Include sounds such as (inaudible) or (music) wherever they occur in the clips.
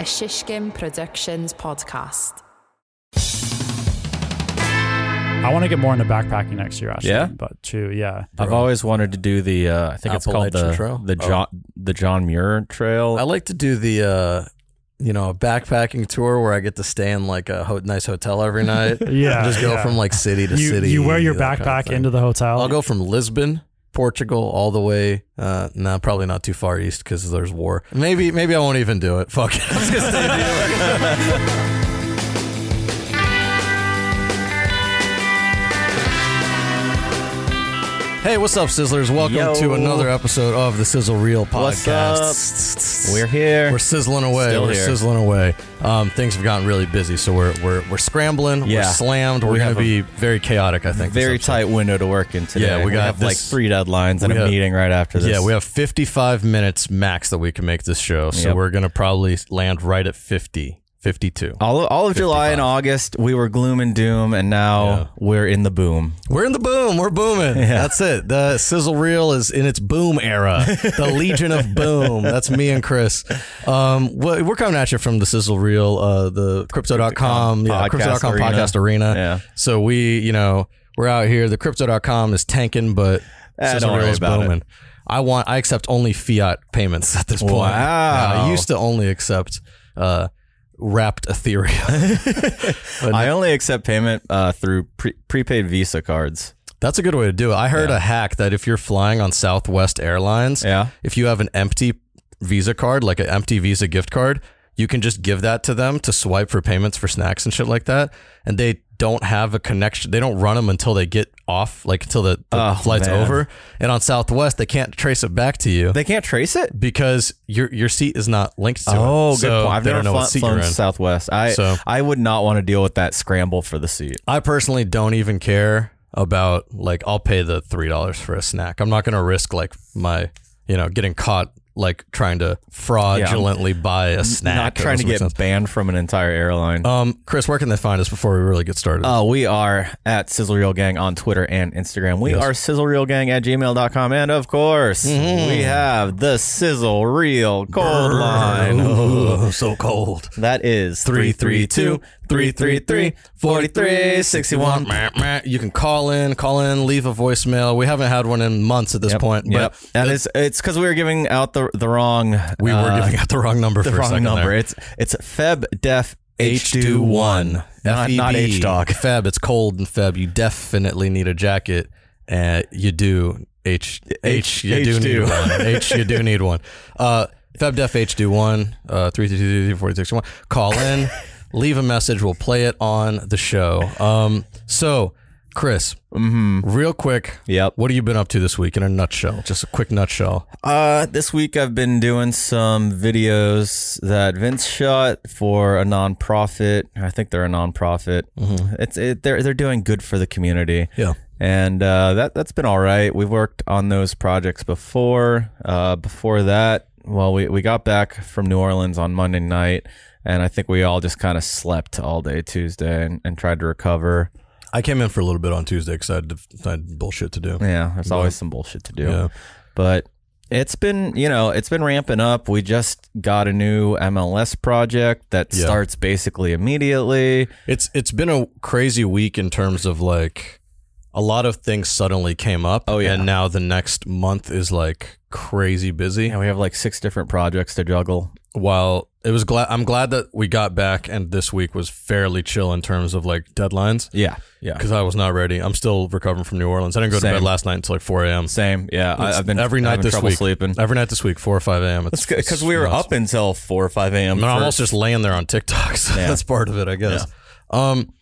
a Shishkin Productions podcast. I want to get more into backpacking next year, actually. Yeah? But true, yeah. I've always wanted to do the. Uh, I think it's called Appalachian the Trail? the Oh. John the John Muir Trail. I like to do the, uh, you know, a backpacking tour where I get to stay in like a ho- nice hotel every (laughs) night. Yeah, just go yeah. from like city to You, city. you wear your that kind of backpack thing. into the hotel. I'll go from Lisbon, Portugal, all the way. Uh, no, probably not too far east because there's war. Maybe, maybe I won't even do it. Fuck it. (laughs) (laughs) Hey, what's up, Sizzlers? Welcome Yo. to another episode of the Sizzle Reel What's podcast. up? We're here. We're sizzling away. Still we're here. sizzling away. Um, things have gotten really busy, so we're we're, we're scrambling. Yeah. We're slammed. We're We going to be very chaotic. I think. Very tight window to work in today. Yeah, we got have like three deadlines and we a have- meeting right after this. Yeah, we have 55 minutes max that we can make this show. So Yep. we're going to probably land right at 50, 52. all of, all of July and August. We were gloom and doom, and now Yeah. we're in the boom. We're in the boom. We're booming. Yeah. That's it. The sizzle reel is in its boom era. The (laughs) Legion of Boom. That's me and Chris. Um, we're coming at you from the sizzle reel, uh, the crypto.com, yeah, Podcast crypto.com arena. podcast arena. Yeah. So we, you know, we're out here. The crypto.com is tanking, but Eh, sizzle reel is about it. booming. I want, I accept only fiat payments at this point. Wow. Yeah, I used to only accept, uh, wrapped Ethereum. (laughs) I only accept payment uh, through pre- prepaid Visa cards. That's a good way to do it. I heard a hack that if you're flying on Southwest Airlines, Yeah. if you have an empty Visa card, like an empty Visa gift card, you can just give that to them to swipe for payments for snacks and shit like that. And they don't have a connection. They don't run them until they get off, like until the, the Oh, flight's man. over. And on Southwest, they can't trace it back to you They can't trace it. because your your seat is not linked to it. Oh, good So point. I've never know flown, what seat flown. Southwest. I So- I would not want to deal with that scramble for the seat. I personally don't even care about like I'll pay the three dollars for a snack. I'm not gonna risk like my you know getting caught like trying to fraudulently buy a snack. Not trying to get sense. banned from an entire airline. Um, Chris, where can they find us before we really get started? Uh, we are at Sizzle Reel Gang on Twitter and Instagram. We Yes. are Gang at gmail.com. And of course, Mm-hmm. we have the Sizzle Reel Cold Line. oh, so cold. That is 332 333 4361. You can call in, call in, leave a voicemail. We haven't had one in months at this point, but Yep. And it's it's because we were giving out the the wrong we were uh, giving out the wrong number the for a wrong number. there. It's it's Feb Def H21. Not, not H dog. (laughs) Feb, it's cold in Feb. You definitely need a jacket. Uh, you do. H, H, you do H2. need one. H, you do need one. (laughs) Uh, Feb Def H do one, uh, 332 Call in, (laughs) leave a message. We'll play it on the show. Um, so, Chris, real quick, Mm-hmm. Yep. what have you been up to this week in a nutshell? Just a quick nutshell. Uh, this week I've been doing some videos that Vince shot for a nonprofit. I think they're a nonprofit. It's it, they're they're doing good for the community. Yeah. and uh, that that's been all right. We've worked on those projects before. Uh, before that, well, we we got back from New Orleans on Monday night, and I think we all just kind of slept all day Tuesday and, and tried to recover. I came in for a little bit on Tuesday because I, had- I had bullshit to do. Yeah, there's always some bullshit to do. Yeah. But it's been, you know, it's been ramping up. We just got a new MLS project that Yeah. starts basically immediately. It's it's been a crazy week in terms of like a lot of things suddenly came up. Oh, yeah. and now the next month is like crazy busy. And we have like six different projects to juggle. While it was glad, I'm glad that we got back, and this week was fairly chill in terms of like deadlines Yeah. Yeah. because I was not ready. I'm still recovering from New Orleans. I didn't go to bed last night until like 4 a.m. Same. Yeah. I, I've been every night this week. sleeping. Every night this week, 4 or 5 a.m. It's Because we were nuts. up until four or five a.m. No, I'm almost just laying there on TikTok. So Yeah. (laughs) that's part of it, I guess. Um,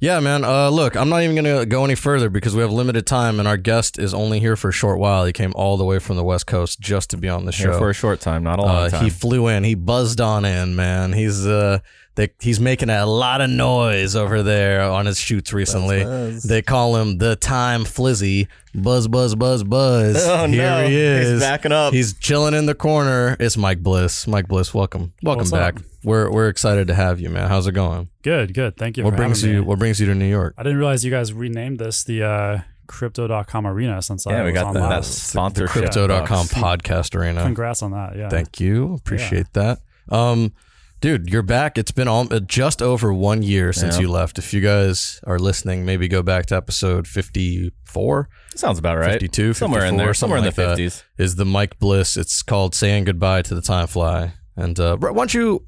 yeah, man. Uh, look, I'm not even gonna go any further because we have limited time, and our guest is only here for a short while. He came all the way from the West Coast just to be on the here show. for a short time, not a long Uh, time. he flew in. He buzzed on in, man. He's uh, they, he's making a lot of noise over there on his shoots recently. They call him the Time Flizzy. Buzz, buzz, buzz, buzz. (laughs) Oh, Here no. he He's is. backing up. He's chilling in the corner. It's Mike Bliss. Mike Bliss, welcome, welcome What's back. up? We're we're excited to have you, man. How's it going? Good, good. Thank you What for brings having you me. What brings you to New York? I didn't realize you guys renamed this the uh, Crypto.com Arena since I yeah, we got on the, that last. sponsorship. Crypto.com box. podcast arena. Congrats on that. Yeah. Thank you. Appreciate that. Um, Dude, you're back. It's been all, uh, just over one year since Yeah. you left. If you guys are listening, maybe go back to episode 54, Sounds about right. 52, somewhere in there, somewhere in the like that. fifties. is the Mike Bliss. It's called Saying Goodbye to the Time Fly. And uh, why don't you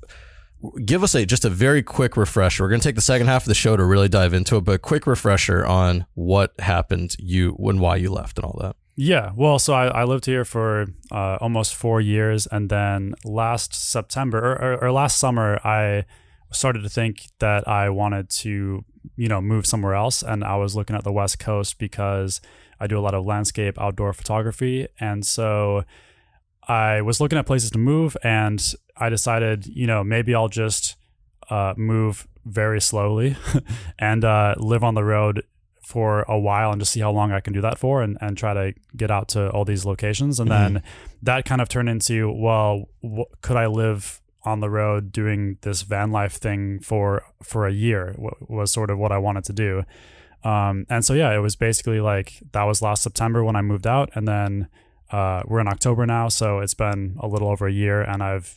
give us a just a very quick refresher? We're going to take the second half of the show to really dive into it, but a quick refresher on what happened, you and why you left and all that. Yeah, well, so I, I lived here for uh, almost four years, and then last September or, or, or last summer, I started to think that I wanted to, you know, move somewhere else, and I was looking at the West Coast because I do a lot of landscape outdoor photography, and so I was looking at places to move, and I decided, you know, maybe I'll just uh, move very slowly (laughs) and uh, live on the road for a while and just see how long I can do that for and, and try to get out to all these locations. And then that kind of turned into, well, could I live on the road doing this van life thing for for a year was sort of what I wanted to do. Um, and so, yeah, it was basically like that was last September when I moved out. And then uh, we're in October now. So it's been a little over a year and I've,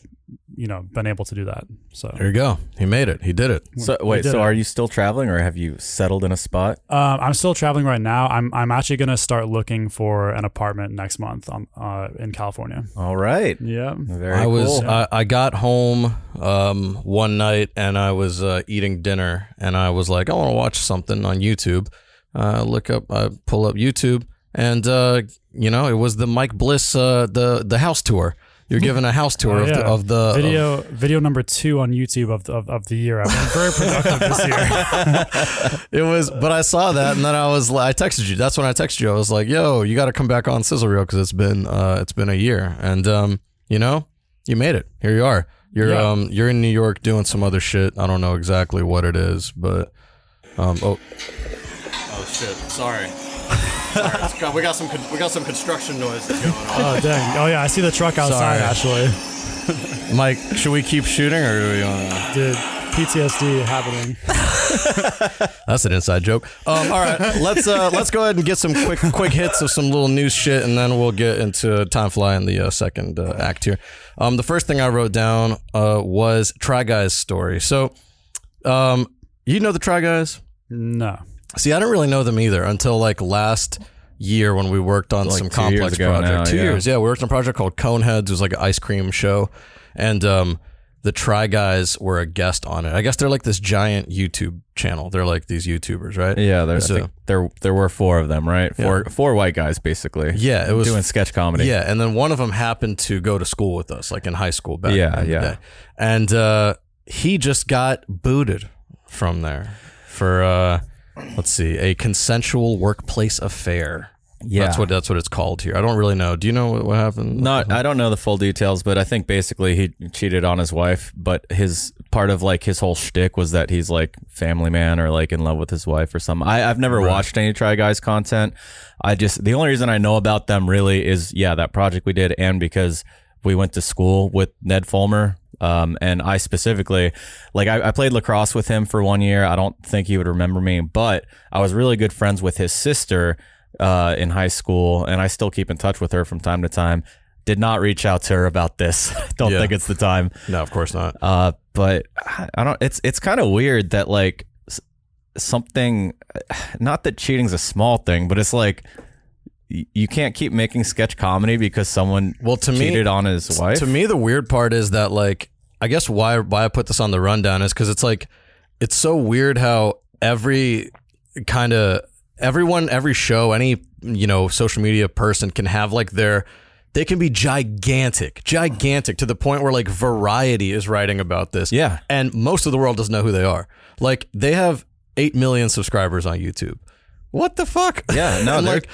you know, been able to do that. So There you go. He made it. He did it. So wait, so it. are you still traveling, or have you settled in a spot? Um, I'm still traveling right now. I'm I'm actually gonna start looking for an apartment next month on uh, in California. All right, Yeah. very I was cool. I, I got home um, one night and I was uh, eating dinner and I was like I want to watch something on YouTube. Uh, look up, I pull up YouTube and uh, you know it was the Mike Bliss uh, the the house tour. You're (laughs) given a house tour Oh, of, the, of the of- Video video number two on YouTube of the, of, of the year. I've been very productive this year. (laughs) it was, but I saw that and then I was like, I texted you. That's when I texted you. I was like, "Yo, you got to come back on Sizzle Reel because it's been uh, it's been a year." And um, you know, you made it. Here you are. You're Yeah. um you're in New York doing some other shit. I don't know exactly what it is, but um oh oh shit. Sorry. Sorry. we got some we got some construction noises going on. Oh dang! Oh yeah, I see the truck outside. Sorry. Actually, Mike, should we keep shooting or do we want to? dude, PTSD happening. (laughs) That's an inside joke. Um, all right, let's uh, let's go ahead and get some quick quick hits of some little news shit, and then we'll get into time fly in the uh, second uh, act here. Um, the first thing I wrote down uh, was Try Guys story. So, um, you know the Try Guys? No. See, I don't really know them either until like last year when we worked on Like some complex project. now, two yeah. years, yeah. We worked on a project called Coneheads. It was like an ice cream show, and um, the Try Guys were a guest on it. I guess they're like this giant YouTube channel. They're like these YouTubers, right? yeah, there, So- there there were four of them, right? Four four white guys basically. Yeah, it was doing sketch comedy. Yeah, and then one of them happened to go to school with us, like in high school back Yeah, in the yeah. day. And uh, he just got booted from there for uh, let's see, a consensual workplace affair. Yeah. that's what that's what it's called here. I don't really know. Do you know what, what happened? Not, I don't know the full details, but I think basically he cheated on his wife. But his part of like his whole shtick was that he's like family man or like in love with his wife or something. I, I've never watched any Try Guys content. I just the only reason I know about them really is yeah that project we did and because we went to school with Ned Fulmer. Um, and I specifically, like, I, I played lacrosse with him for one year. I don't think he would remember me, but I was really good friends with his sister uh, in high school, and I still keep in touch with her from time to time. Did not reach out to her about this. (laughs) don't Yeah. think it's the time. no, of course not. Uh, but I I don't. It's it's kind of weird that like something. Not that cheating's a small thing, but it's like you can't keep making sketch comedy because someone Well, to me- cheated on his wife. To me, the weird part is that like I guess why why I put this on the rundown is because it's like it's so weird how every kind of everyone every show any you know social media person can have like their they can be gigantic gigantic to the point where like variety is writing about this Yeah. and most of the world doesn't know who they are like they have 8 million subscribers on youtube what the fuck Yeah, no, (laughs) like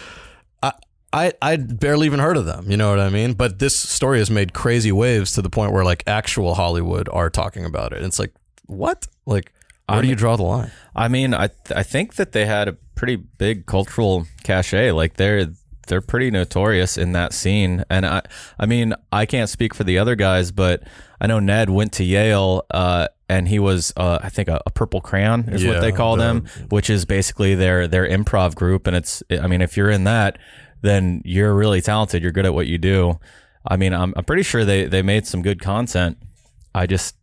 I, I I'd barely even heard of them. You know what I mean? But this story has made crazy waves to the point where like actual Hollywood are talking about it. And it's like, what? Like, where do you draw the line? I mean, I I think that they had a pretty big cultural cachet. Like they're they're pretty notorious in that scene. And I I mean, I can't speak for the other guys, but I know Ned went to Yale uh, and he was uh, I think a, a purple crayon is what they call the- them, which is basically their their improv group and it's I mean, if you're in that, then you're really talented, you're good at what you do. I mean, I'm I'm pretty sure they they made some good content. I just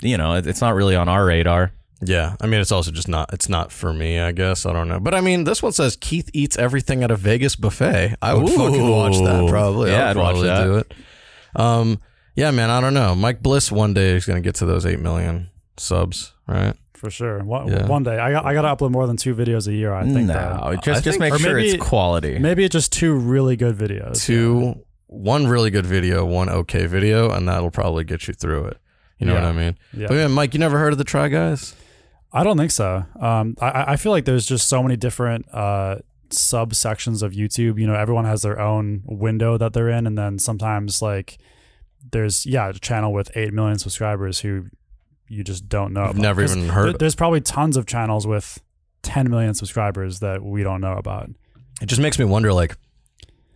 you know, it, it's not really on our radar. Yeah, I mean, it's also just not. It's not for me, I guess. I don't know, but I mean, this one says Keith eats everything at a Vegas buffet. I would fucking watch that. Probably, Yeah, I'd I'd watch that. do it. Um, yeah, man, I don't know. Mike Bliss one day is gonna get to those eight million subs, right? For sure. One, Yeah. one day, I got I got to upload more than two videos a year. I think. no, though. just I just think- make sure maybe- it's quality. Maybe it's just two really good videos. Two, one really good video, one okay video, and that'll probably get you through it. You know Yeah. what I mean? Yeah. But yeah, Mike, you never heard of the Try Guys? I don't think so. Um, I- I, I feel like there's just so many different uh, subsections of YouTube. You know, everyone has their own window that they're in, and then sometimes like there's yeah a channel with eight million subscribers who you just don't know. I've about. never 'Cause even heard. there- there's probably tons of channels with 10 million subscribers that we don't know about. it just makes me wonder, like,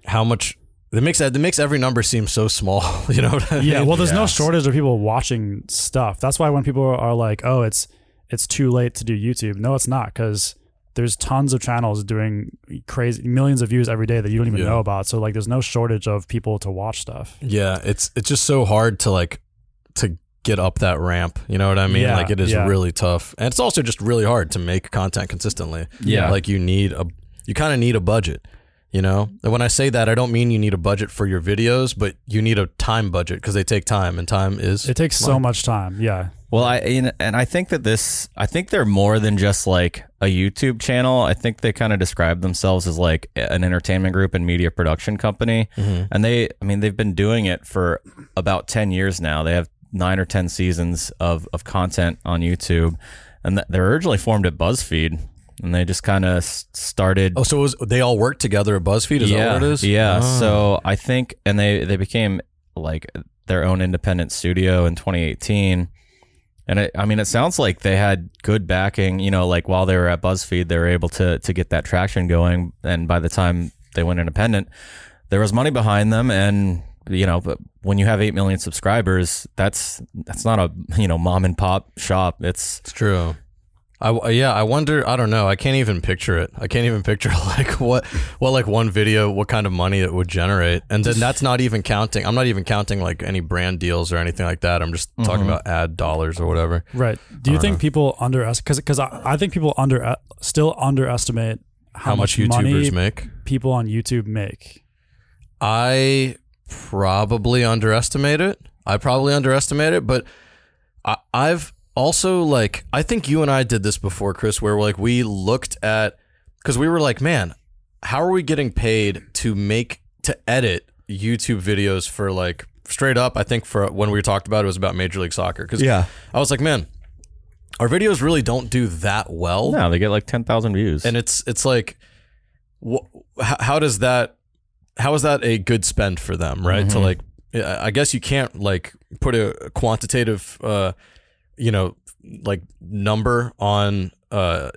how much. It makes it makes every number seem so small. (laughs) You know what I mean? Yeah, well, there's no shortage of people watching stuff. That's why when people are like, "Oh, it's it's too late to do YouTube," no, it's not because there's tons of channels doing crazy millions of views every day that you don't even Yeah. know about. So like, there's no shortage of people to watch stuff. Yeah, it's it's just so hard to like to get up that ramp. You know what I mean? Yeah, like it is yeah. really tough, and it's also just really hard to make content consistently. Yeah. like you need a you kind of need a budget. You know, and when I say that, I don't mean you need a budget for your videos, but you need a time budget because they take time, and time is It takes so much time. Yeah, Well, I and and I think that this I think they're more than just like a YouTube channel. I think they kind of describe themselves as like an entertainment group and media production company. Mm-hmm. And they I mean they've been doing it for about 10 years now. They have 9 or 10 seasons of of content on YouTube. And th- they're originally formed at BuzzFeed and they just kind of started Oh, so it was, they all worked together at BuzzFeed? Is yeah, that what it is? Yeah. Oh. So I think, and they they became like their own independent studio in 2018. And it, I mean, it sounds like they had good backing. You know, like while they were at BuzzFeed, they were able to to get that traction going. And by the time they went independent, there was money behind them. And you know, but when you have eight million subscribers, that's that's not a you know mom and pop shop. It's It's true. I yeah, I wonder. I don't know. I can't even picture it. I can't even picture (laughs) like what what like one video, what kind of money it would generate, and then that's not even counting. I'm not even counting like any brand deals or anything like that. I'm just talking Mm-hmm. about ad dollars or whatever. right. Do you think people underestimate? Because because I, I think people under still underestimate how, How, much, YouTubers money make? people on YouTube make. I probably underestimate it. I probably underestimate it, but I, I've also like I think you and I did this before, Chris, where like we looked at because we were like, man, how are we getting paid to make to edit YouTube videos for like straight up? I think for when we talked about it, it was about Major League Soccer because yeah, I was like, man, our videos really don't do that well no, they get like ten thousand views. and it's it's like wh- how, how does that how is that a good spend for them right to like I I guess you can't like put a quantitative uh you know like number on uh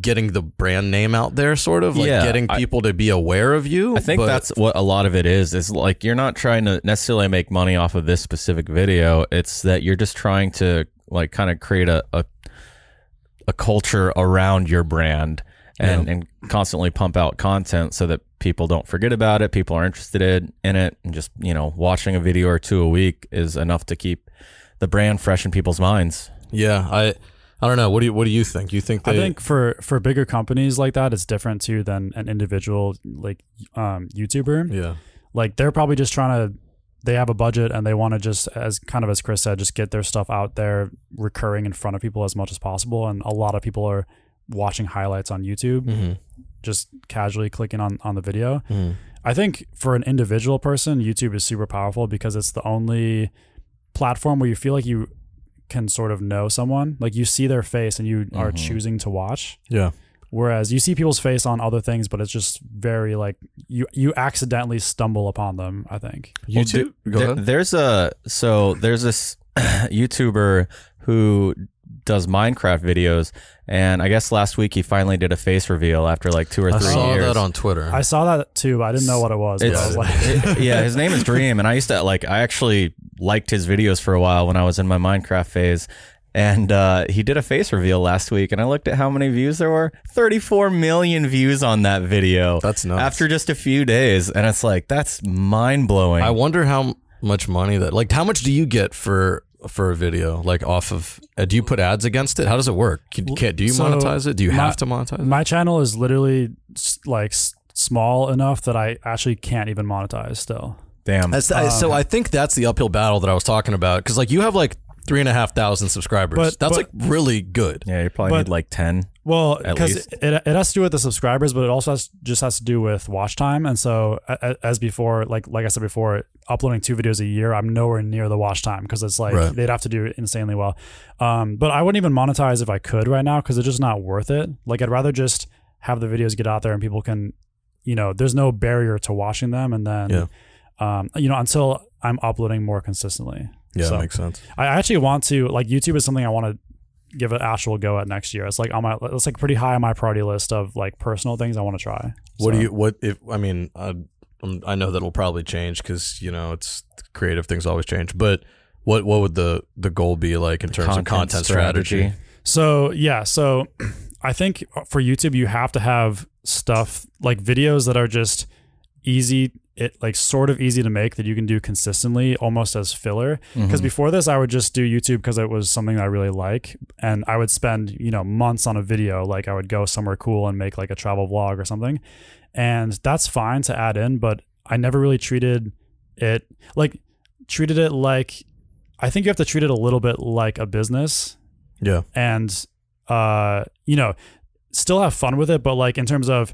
getting the brand name out there sort of like Yeah, getting I- people to be aware of you I think but- that's what a lot of it is. Is like you're not trying to necessarily make money off of this specific video. It's that you're just trying to like kind of create a a, a culture around your brand and and constantly pump out content so that people don't forget about it. People are interested in, in it, and just you know watching a video or two a week is enough to keep the brand fresh in people's minds. yeah I I don't know what do you what do you think you think they I think for for bigger companies like that, it's different too than an individual like um, YouTuber. yeah Like they're probably just trying to. They have a budget and they want to just, as kind of as Chris said, just get their stuff out there, recurring in front of people as much as possible. And a lot of people are watching highlights on YouTube, mm-hmm. just casually clicking on on the video. Mhm. I think for an individual person, YouTube is super powerful because it's the only platform where you feel like you can sort of know someone. Like you see their face and you are choosing to watch. yeah Whereas you see people's face on other things, but it's just very like you you accidentally stumble upon them. I think. YouTube go There- ahead There's a so there's this (clears throat) YouTuber who does Minecraft videos, and I guess last week he finally did a face reveal after like two or three years. I three saw years. that on Twitter I saw that too. But I didn't know what it was. But I was like, (laughs) it- yeah, his name is Dream, and I used to like. I actually liked his videos for a while when I was in my Minecraft phase. And uh, he did a face reveal last week, and I looked at how many views there were. Thirty-four million views on that video. That's nuts. After just a few days, and it's like that's mind blowing. I wonder how much money that like how much do you get for for a video, like off of? Uh, do you put ads against it? How does it work? Can, can, do you So, monetize it? Do you my- have to monetize it? My channel is literally like small enough that I actually can't even monetize still. Damn. That's the, so I think that's the uphill battle that I was talking about because like you have like three and a half thousand subscribers. But- that's but- like really good. yeah, you probably but- need like ten. Well, because it, it has to do with the subscribers, but it also has, just has to do with watch time. And so, as before, like like I said before, uploading two videos a year, I'm nowhere near the watch time because it's like Right. they'd have to do insanely well. Um, but I wouldn't even monetize if I could right now because it's just not worth it. Like I'd rather just have the videos get out there and people can, you know, there's no barrier to watching them, and then, Yeah. um, you know, until I'm uploading more consistently. Yeah, So- that makes sense. I actually want to like YouTube is something I want to give an actual go at next year. It's like on my it's like pretty high on my priority list of like personal things I want to try. What do you? What if? I mean, I, um, I know that will probably change because you know it's creative things always change. But what what would the the goal be like in terms of content strategy? So yeah, so (clears throat) I think for YouTube you have to have stuff like videos that are just easy it like sort of easy to make that you can do consistently almost as filler. Because before this I would just do YouTube because it was something that I really like. And I would spend you know months on a video like I would go somewhere cool and make like a travel vlog or something. And that's fine to add in but I never really treated it like treated it like I think you have to treat it a little bit like a business. Yeah, and uh you know still have fun with it but like in terms of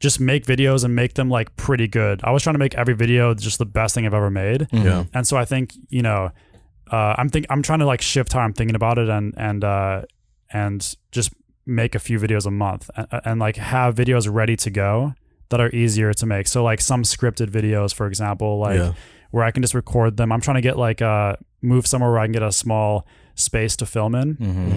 just make videos and make them like pretty good i was trying to make every video just the best thing i've ever made Mm-hmm. yeah. and so i think you know uh i'm think i'm trying to like shift how i'm thinking about it and and uh and just make a few videos a month and, and like have videos ready to go that are easier to make so like some scripted videos for example like Yeah. where i can just record them i'm trying to get like uh move somewhere where i can get a small space to film in Mm-hmm.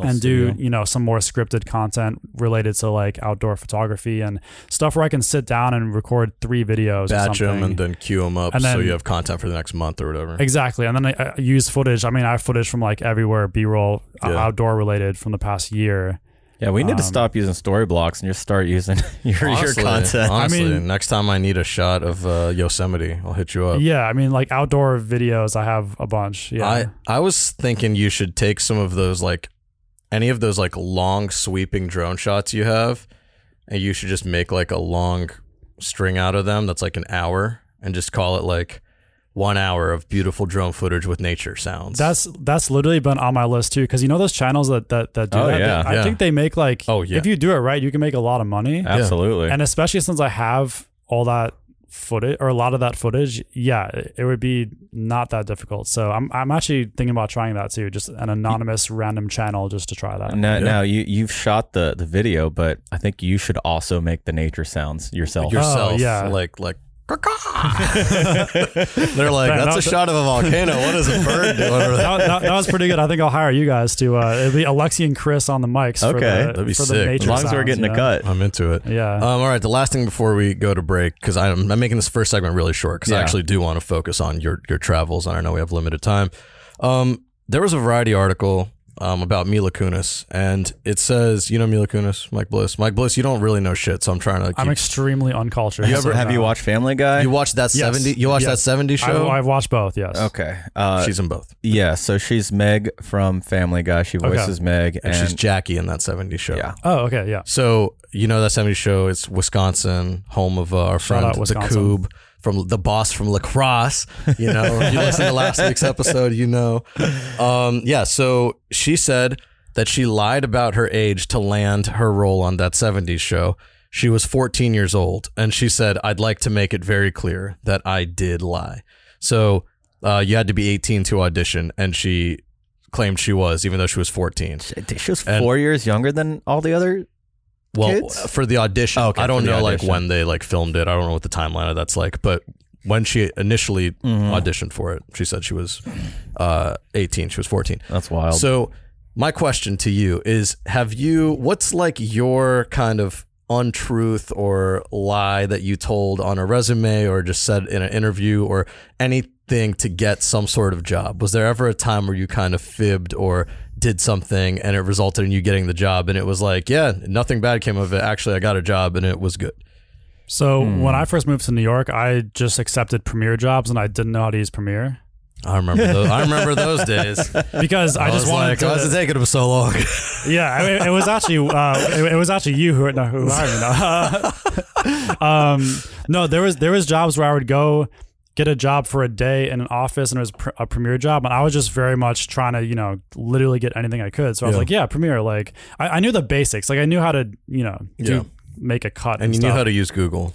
Mhm. and do you know some more scripted content related to like outdoor photography and stuff where I can sit down and record three videos. or batch them and then queue them up And so you have content for the next month or whatever. exactly, and then I, I use footage. I mean, I have footage from like everywhere, B-roll, uh, Yeah. outdoor related from the past year. Yeah, we need to Um, stop using Storyblocks and just start using (laughs) your your content. Honestly, mean- next time I need a shot of uh, Yosemite, I'll hit you up. Yeah, I mean, like outdoor videos, I have a bunch. Yeah, I I was thinking you should take some of those like any of those like long sweeping drone shots you have, and you should just make like a long string out of them that's like an hour, and just call it like one hour of beautiful drone footage with nature sounds. that's that's literally been on my list too. Because you know those channels that that, that do Oh, that. yeah. I Yeah. think they make like. Oh, yeah. If you do it right, you can make a lot of money. Absolutely. and especially since I have all that footage or a lot of that footage, yeah, it it would be not that difficult. So I'm I'm actually thinking about trying that too, just an anonymous random channel just to try that. now, Yeah. now you you've shot the the video, but I think you should also make the nature sounds yourself. yourself, oh, yeah. like like. (laughs) They're like, Man, that's that- a shot of a volcano. What is a bird doing? over there?" That, that, that was pretty good. I think I'll hire you guys to. Uh, it'll be Alexei and Chris on the mics. For Okay. the, That'd be for sick. The As nature as long as we're getting you a know? cut. I'm into it. Yeah. Um, all right. The last thing before we go to break, because I'm, I'm making this first segment really short, because I actually do want to focus on your your travels, and I know we have limited time. Um, there was a Variety article um, about Mila Kunis, and it says, you know Mila Kunis, Mike Bliss. Mike Bliss, you don't really know shit, so I'm trying to. Keep, I'm extremely uncultured. You ever, so have you watched Family Guy? you watched that Yes. 70? You watched Yes. that 70 show? I, I've watched both. Yes. okay. Uh, She's in both, yeah. So she's Meg from Family Guy. She voices Meg, and, she's Jackie in that 70 show. yeah. Oh, okay. Yeah. So you know that 70 show. It's Wisconsin, home of uh, our friend out the Wisconsin. Coob from the boss from Lacrosse. You know, if you listen to last week's episode, you know. Um, yeah. So she said that she lied about her age to land her role on that 70s show. She was 14 years old, and she said, "I'd like to make it very clear that I did lie." So uh, you had to be 18 to audition, and she claimed she was, even though she was 14. She was And- four years younger than all the other. Well, kids? for the audition, Oh, okay, I don't know like audition. when they like filmed it. I don't know what the timeline of that's like. But when she initially Mm-hmm. auditioned for it, she said she was uh, 18. She was 14. That's wild. So my question to you is: Have you? What's like your kind of untruth or lie that you told on a resume or just said in an interview or anything to get some sort of job? Was there ever a time where you kind of fibbed or did something and it resulted in you getting the job and it was like, yeah, nothing bad came of it. Actually, I got a job and it was good. So when I first moved to New York, I just accepted Premiere jobs and I didn't know how to use Premiere. I remember those. I remember those days. because I, I, just was wanted like, to. why is it taking him so long? (laughs) yeah, I mean, it was actually uh, it, it was actually you who no, who hired me. No. (laughs) um, no, there was there was jobs where I would go get a job for a day in an office, and it was pr- a premiere job, and I was just very much trying to you know literally get anything I could. So I was Yeah. like, yeah, premiere. Like I, I knew the basics. Like I knew how to you know do Yeah. make a cut and you stuff. knew how to use Google.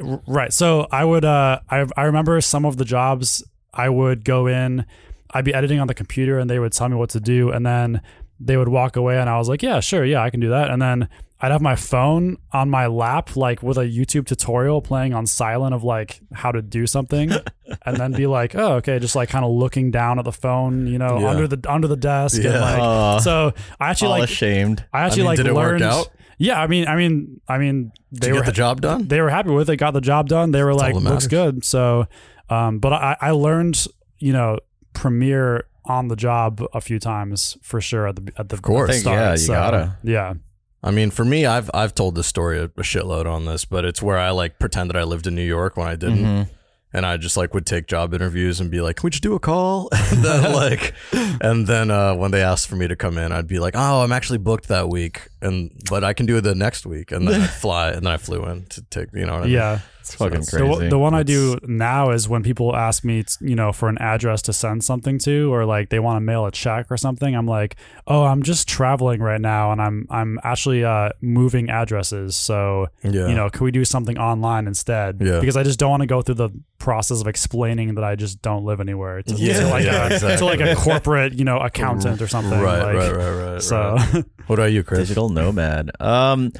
R- Right. So I would uh I I remember some of the jobs I would go in, I'd be editing on the computer and they would tell me what to do and then they would walk away and I was like, Yeah, sure, yeah, I can do that. And then I'd have my phone on my lap, like with a YouTube tutorial playing on silent of like how to do something, (laughs) and then be like, "Oh, okay," just like kind of looking down at the phone, you know, Yeah. under the under the desk. And Yeah. like, Aw. so I actually All like ashamed. I actually mean, like did it work learned. out? Yeah, I mean, I mean, I mean, they were the job done? they were happy with it, got the job done. They were That's like, looks good. So, um, but I, I learned, you know, Premiere on the job a few times for sure at the at the of course. I think, yeah, you gotta. yeah I mean, for me, I've I've told this story a, a shitload on this, but it's where I like pretend that I lived in New York when I didn't, Mhm. And I just like would take job interviews and be like, "Can we just do a call?" (laughs) and then (laughs) like, and then uh, when they asked for me to come in, I'd be like, "Oh, I'm actually booked that week, and but I can do it the next week," and then I'd (laughs) fly, and then I flew in to take, you know, what I mean? yeah. It's fucking The, crazy. the one I do now is when people ask me, you know, for an address to send something to, or like they want to mail a check or something. I'm like, oh, I'm just traveling right now, and I'm I'm actually uh, moving addresses. So Yeah. you know, can we do something online instead? Yeah. Because I just don't want to go through the process of explaining that I just don't live anywhere to, Yeah, to like yeah, a, (laughs) exactly. to like a corporate, you know, (laughs) accountant or something. right, like, right, right, right. So right. (laughs) What about you, Chris? Digital nomad. Um,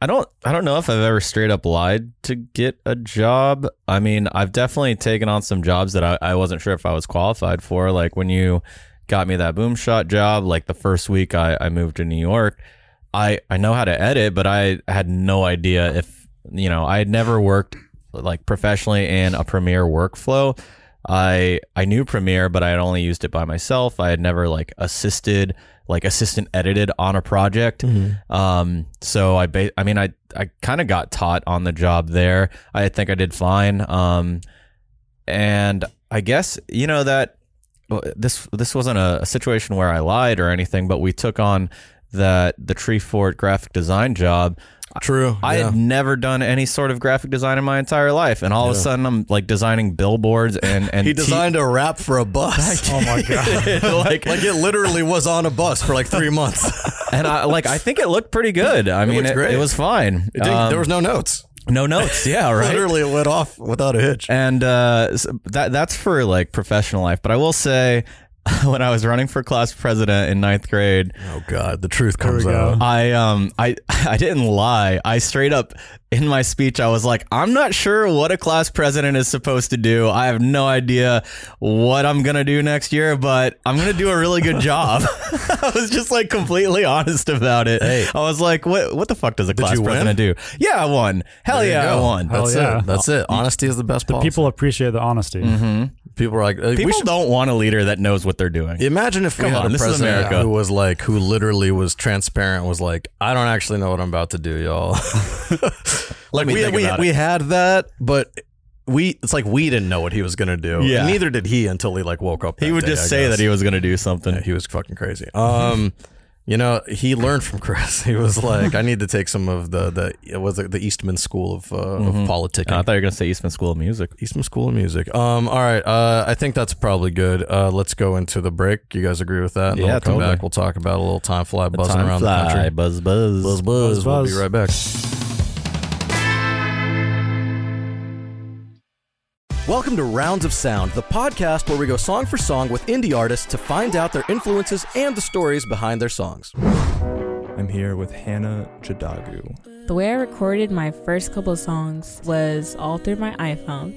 I don't. I don't know if I've ever straight up lied to get a job. I mean, I've definitely taken on some jobs that I, I wasn't sure if I was qualified for. Like when you got me that boom shot job. Like the first week I, I moved to New York. I I know how to edit, but I had no idea if you know I had never worked like professionally in a Premiere workflow. I I knew Premiere, but I had only used it by myself. I had never like assisted, like assistant edited on a project. Um, so I ba- I mean I I kind of got taught on the job there. I think I did fine. Um, and I guess you know that well, this this wasn't a, a situation where I lied or anything, but we took on that the Tree Fort graphic design job. True. I yeah. had never done any sort of graphic design in my entire life, and all of a sudden I'm like designing billboards and and (laughs) he t- designed a wrap for a bus. oh my (laughs) god. like like it literally was on a bus for like three months. (laughs) and I like I think it looked pretty good. I mean, it, great. it was fine. It Um, there was no notes. no notes. Yeah, right. Literally, it went off without a hitch. And uh, so that that's for like professional life. But I will say, (laughs) when I was running for class president in ninth grade, Oh God, the truth There we comes go. out. I um I (laughs) I didn't lie. I straight up in my speech I was like, I'm not sure what a class president is supposed to do. I have no idea what I'm gonna do next year, but I'm gonna do a really good (laughs) job. I was just like completely honest about it. Hey. I was like, what what the fuck does a class you win? president do? Yeah, I won. Hell There you yeah, I won. Hell That's yeah. it. That's it. Honesty is the best policy. People appreciate the honesty. People are like, uh, we People should don't want a leader that knows what they're doing. Imagine if we Come had on, a president America. who was like, who literally was transparent, was like, I don't actually know what I'm about to do, y'all. (laughs) (laughs) like we we, we had that, but we it's like we didn't know what he was gonna do. Yeah. Neither did he until he like woke up. He would day, just I say guess. that he was gonna do something. Yeah, he was fucking crazy. Um, (laughs) you know, he learned from Chris. (laughs) He was like, I need to take some of the the it was it the Eastman School of uh, of politicking. I thought you were gonna say Eastman School of Music. Eastman School of Music. Um, all right. Uh, I think that's probably good. Uh, let's go into the break. You guys agree with that? And then Yeah, we'll come totally. back. We'll talk about a little time fly buzzing Time around fly, the country. Buzz buzz. Buzz, buzz. We'll be right back. Welcome to Rounds of Sound, the podcast where we go song for song with indie artists to find out their influences and the stories behind their songs. I'm here with Hannah Jadagu. The way I recorded my first couple of songs was all through my iPhone.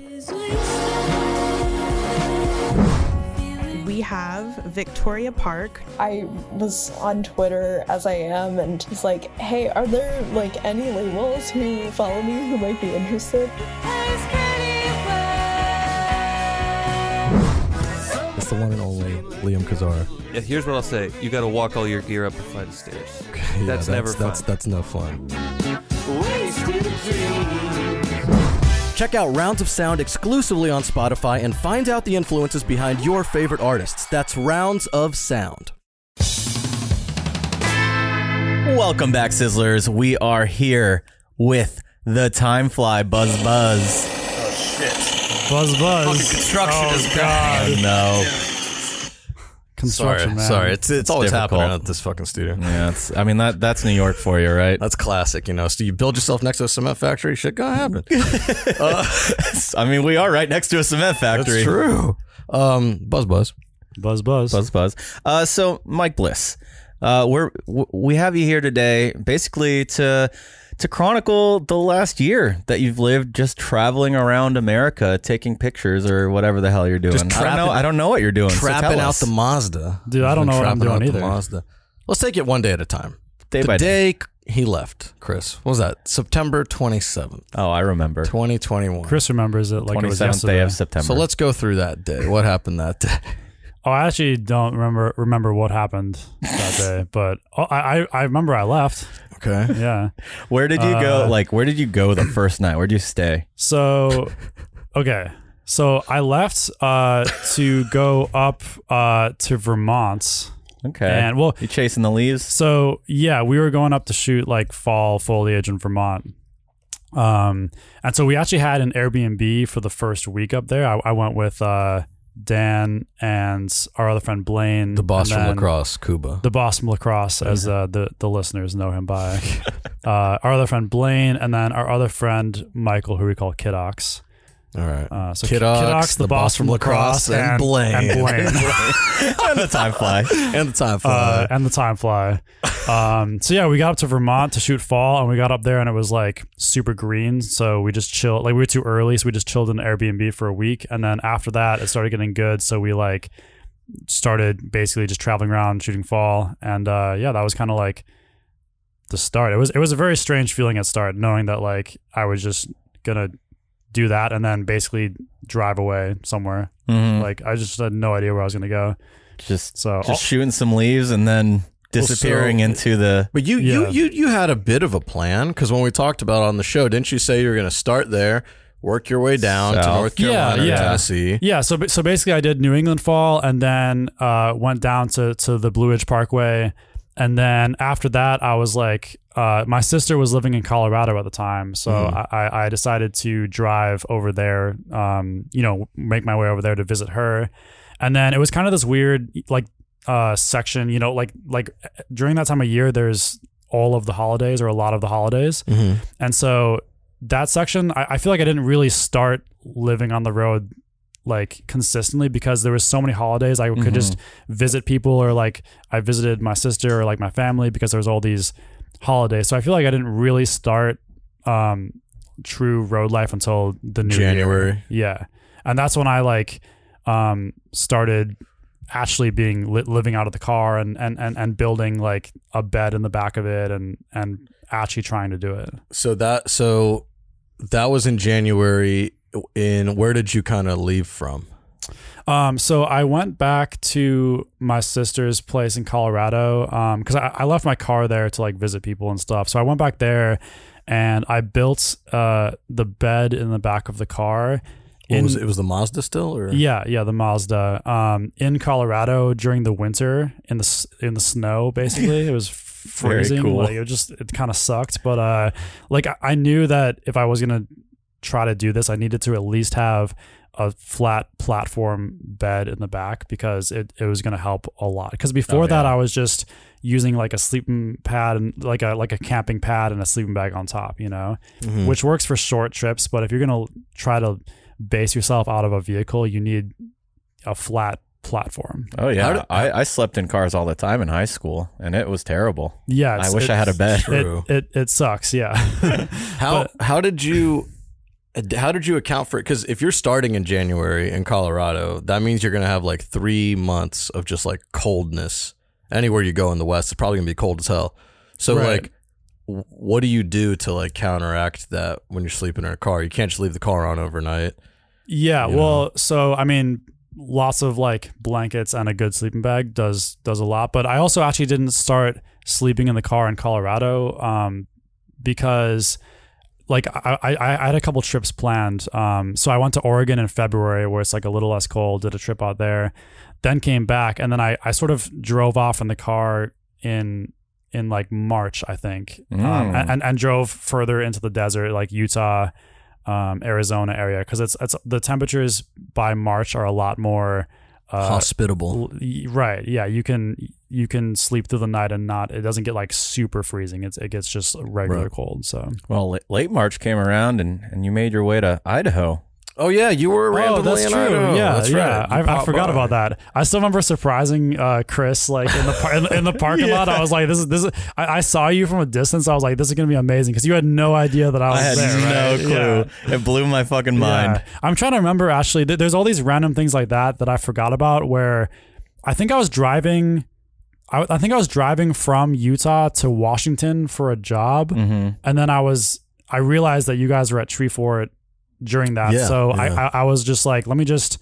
We have Victoria Park. I was on Twitter as I am and was like, hey, are there like any labels who follow me who might be interested? The one and only Liam Kazar. Yeah, here's what I'll say: you got to walk all your gear up a flight of stairs. Yeah, That's never That's fun. that's no fun. Check out Rounds of Sound exclusively on Spotify and find out the influences behind your favorite artists. That's Rounds of Sound. Welcome back, Sizzlers. We are here with the Time Fly Buzz Buzz. Buzz buzz. construction oh, is God. Oh, no. Construction, sorry, man. sorry. It's it's always difficult. happening at this fucking studio. Yeah, it's, I mean that that's New York for you, right? That's classic, you know. So you build yourself next to a cement factory, shit gonna happen. (laughs) I mean, we are right next to a cement factory. That's true. Um, buzz, buzz. Buzz buzz. Buzz buzz. Uh, so Mike Bliss, uh, we're we have you here today, basically to to chronicle the last year that you've lived just traveling around America, taking pictures or whatever the hell you're doing. Just I don't know. I don't know what you're doing. Trapping tell out us. the Mazda, Dude, I don't know what I'm doing out the either. Mazda. Let's take it one day at a time. day the by day. day he left, Chris. What was that? September twenty seventh, Oh, I remember. twenty twenty one. Chris remembers it like it Twenty was seventh day of September. So let's go through that day. What happened that day? Oh, I actually don't remember remember what happened that day, (laughs) but oh, I, I I remember I left. Okay. Yeah. (laughs) Where did you go? Uh, Like, where did you go the first night? Where did you stay? So, okay. So I left uh, to go up uh, to Vermont, Okay. and well, you chasing the leaves? So yeah, we were going up to shoot like fall foliage in Vermont. Um, and so we actually had an Airbnb for the first week up there. I, I went with uh, Dan and our other friend Blaine, The boss from lacrosse, Cuba. The boss from lacrosse, as uh, the the listeners know him by. (laughs) uh, our other friend Blaine, and then our other friend Michael, who we call Kidox. All right. Uh, so Kid Kid Ox, the boss from lacrosse, and Blaine. and (laughs) Blaine. and the time fly. and the time uh, fly. and the time fly. Um, so yeah, we got up to Vermont to shoot fall, and we got up there and it was like super green. So we just chilled. Like we were too early, so we just chilled in an Airbnb for a week, and then after that, it started getting good. So we like started basically just traveling around shooting fall, and uh, yeah, that was kind of like the start. It was it was a very strange feeling at start, knowing that like I was just gonna do that and then basically drive away somewhere. Mhm. Like I just had no idea where I was gonna go. Just So just shooting some leaves and then disappearing so- into the. But you, Yeah. you, you, you had a bit of a plan because when we talked about it on the show, didn't you say you were going to start there, work your way down to North Carolina, Yeah, yeah. Tennessee? Yeah, so so basically, I did New England Fall, and then uh, went down to to the Blue Ridge Parkway, and then after that, I was like, uh, my sister was living in Colorado at the time, so Mhm. I, I decided to drive over there, um, you know, make my way over there to visit her, and then it was kind of this weird like uh, section, you know, like like during that time of year, there's all of the holidays or a lot of the holidays, Mm-hmm. and so that section, I, I feel like I didn't really start living on the road like consistently because there was so many holidays. I could just visit people or like I visited my sister or like my family because there was all these holidays. So I feel like I didn't really start um true road life until the new year. January. Yeah. And that's when I like um started actually being li- living out of the car and, and and and building like a bed in the back of it and and actually trying to do it. So that, so that was in January. In where did you kind of leave from? Um, so I went back to my sister's place in Colorado um, because I, I left my car there to like visit people and stuff. So I went back there and I built uh, the bed in the back of the car. In, was it? it was the Mazda still, or yeah, yeah, the Mazda. Um, in Colorado during the winter in the in the snow, basically, it was (laughs) freezing. cool. Like it just it kind of sucked, but uh, like I, I knew that if I was gonna try to do this, I needed to at least have a flat platform bed in the back because it, it was gonna help a lot. Because before Oh, that. I was just using like a sleeping pad and like a like a camping pad and a sleeping bag on top, you know Mhm. which works for short trips. But if you're gonna try to base yourself out of a vehicle, you need a flat platform. Oh yeah, did- I, I slept in cars all the time in high school, and it was terrible. Yeah, I wish I had a bed. It, it it sucks. Yeah. (laughs) How how did you how did you account for it? Because if you're starting in January in Colorado, that means you're gonna have like three months of just like coldness. Anywhere you go in the West, it's probably gonna be cold as hell. So Right. like, what do you do to like counteract that when you're sleeping in a car? You can't just leave the car on overnight. yeah. Well, so I mean, lots of like blankets and a good sleeping bag does does a lot. But I also actually didn't start sleeping in the car in Colorado um, because like I, I I had a couple trips planned. Um, so I went to Oregon in February where it's like a little less cold. Did a trip out there, then came back, and then I I sort of drove off in the car in in like March I think, um, Mm. and, and and drove further into the desert like Utah, um, Arizona area because it's it's the temperatures by March are a lot more. Uh, Hospitable. right yeah you can you can sleep through the night and not it doesn't get like super freezing it's it gets just regular Right. cold so Well, late, late March came around and, and you made your way to Idaho. Oh yeah, you were Oh, randomly that's in true. Idaho. Yeah, that's yeah. right. I, I forgot by. about that. I still remember surprising uh, Chris like in the par- in, in the (laughs) parking lot. I was like, "This is this is." I, I saw you from a distance. I was like, "This is gonna be amazing" because you had no idea that I was I had there. no right? clue. Yeah. It blew my fucking mind. Yeah. I'm trying to remember actually. th- There's all these random things like that that I forgot about. Where I think I was driving. I, I think I was driving from Utah to Washington for a job, Mm-hmm. and then I was. I realized that you guys were at Treefort during that, Yeah, so I, yeah. I I was just like, let me just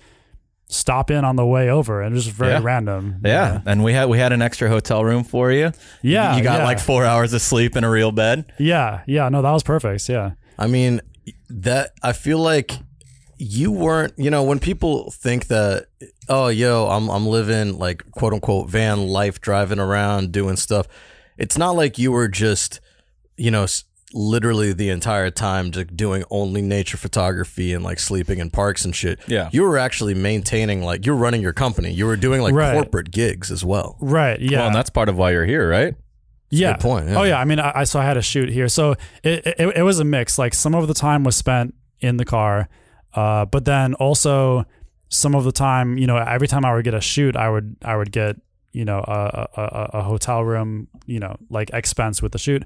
stop in on the way over, and it was just very Yeah. random. Yeah. and we had we had an extra hotel room for you. yeah, you got yeah. like four hours of sleep in a real bed. yeah, yeah. No, that was perfect. Yeah, I mean, that I feel like you weren't. You know, when people think that, oh, yo, I'm I'm living like quote unquote van life, driving around, doing stuff. It's not like you were just, you know, s- literally the entire time just doing only nature photography and like sleeping in parks and shit. Yeah. you were actually maintaining like you're running your company. You were doing like Right. corporate gigs as well. right. Yeah, Well, and that's part of why you're here, right? yeah. good point, yeah. Oh yeah. I mean, I, I so I had a shoot here, so it, it it was a mix. Like some of the time was spent in the car, uh, but then also some of the time, you know, every time I would get a shoot, I would I would get you know a a, a- hotel room, you know, like expense with the shoot,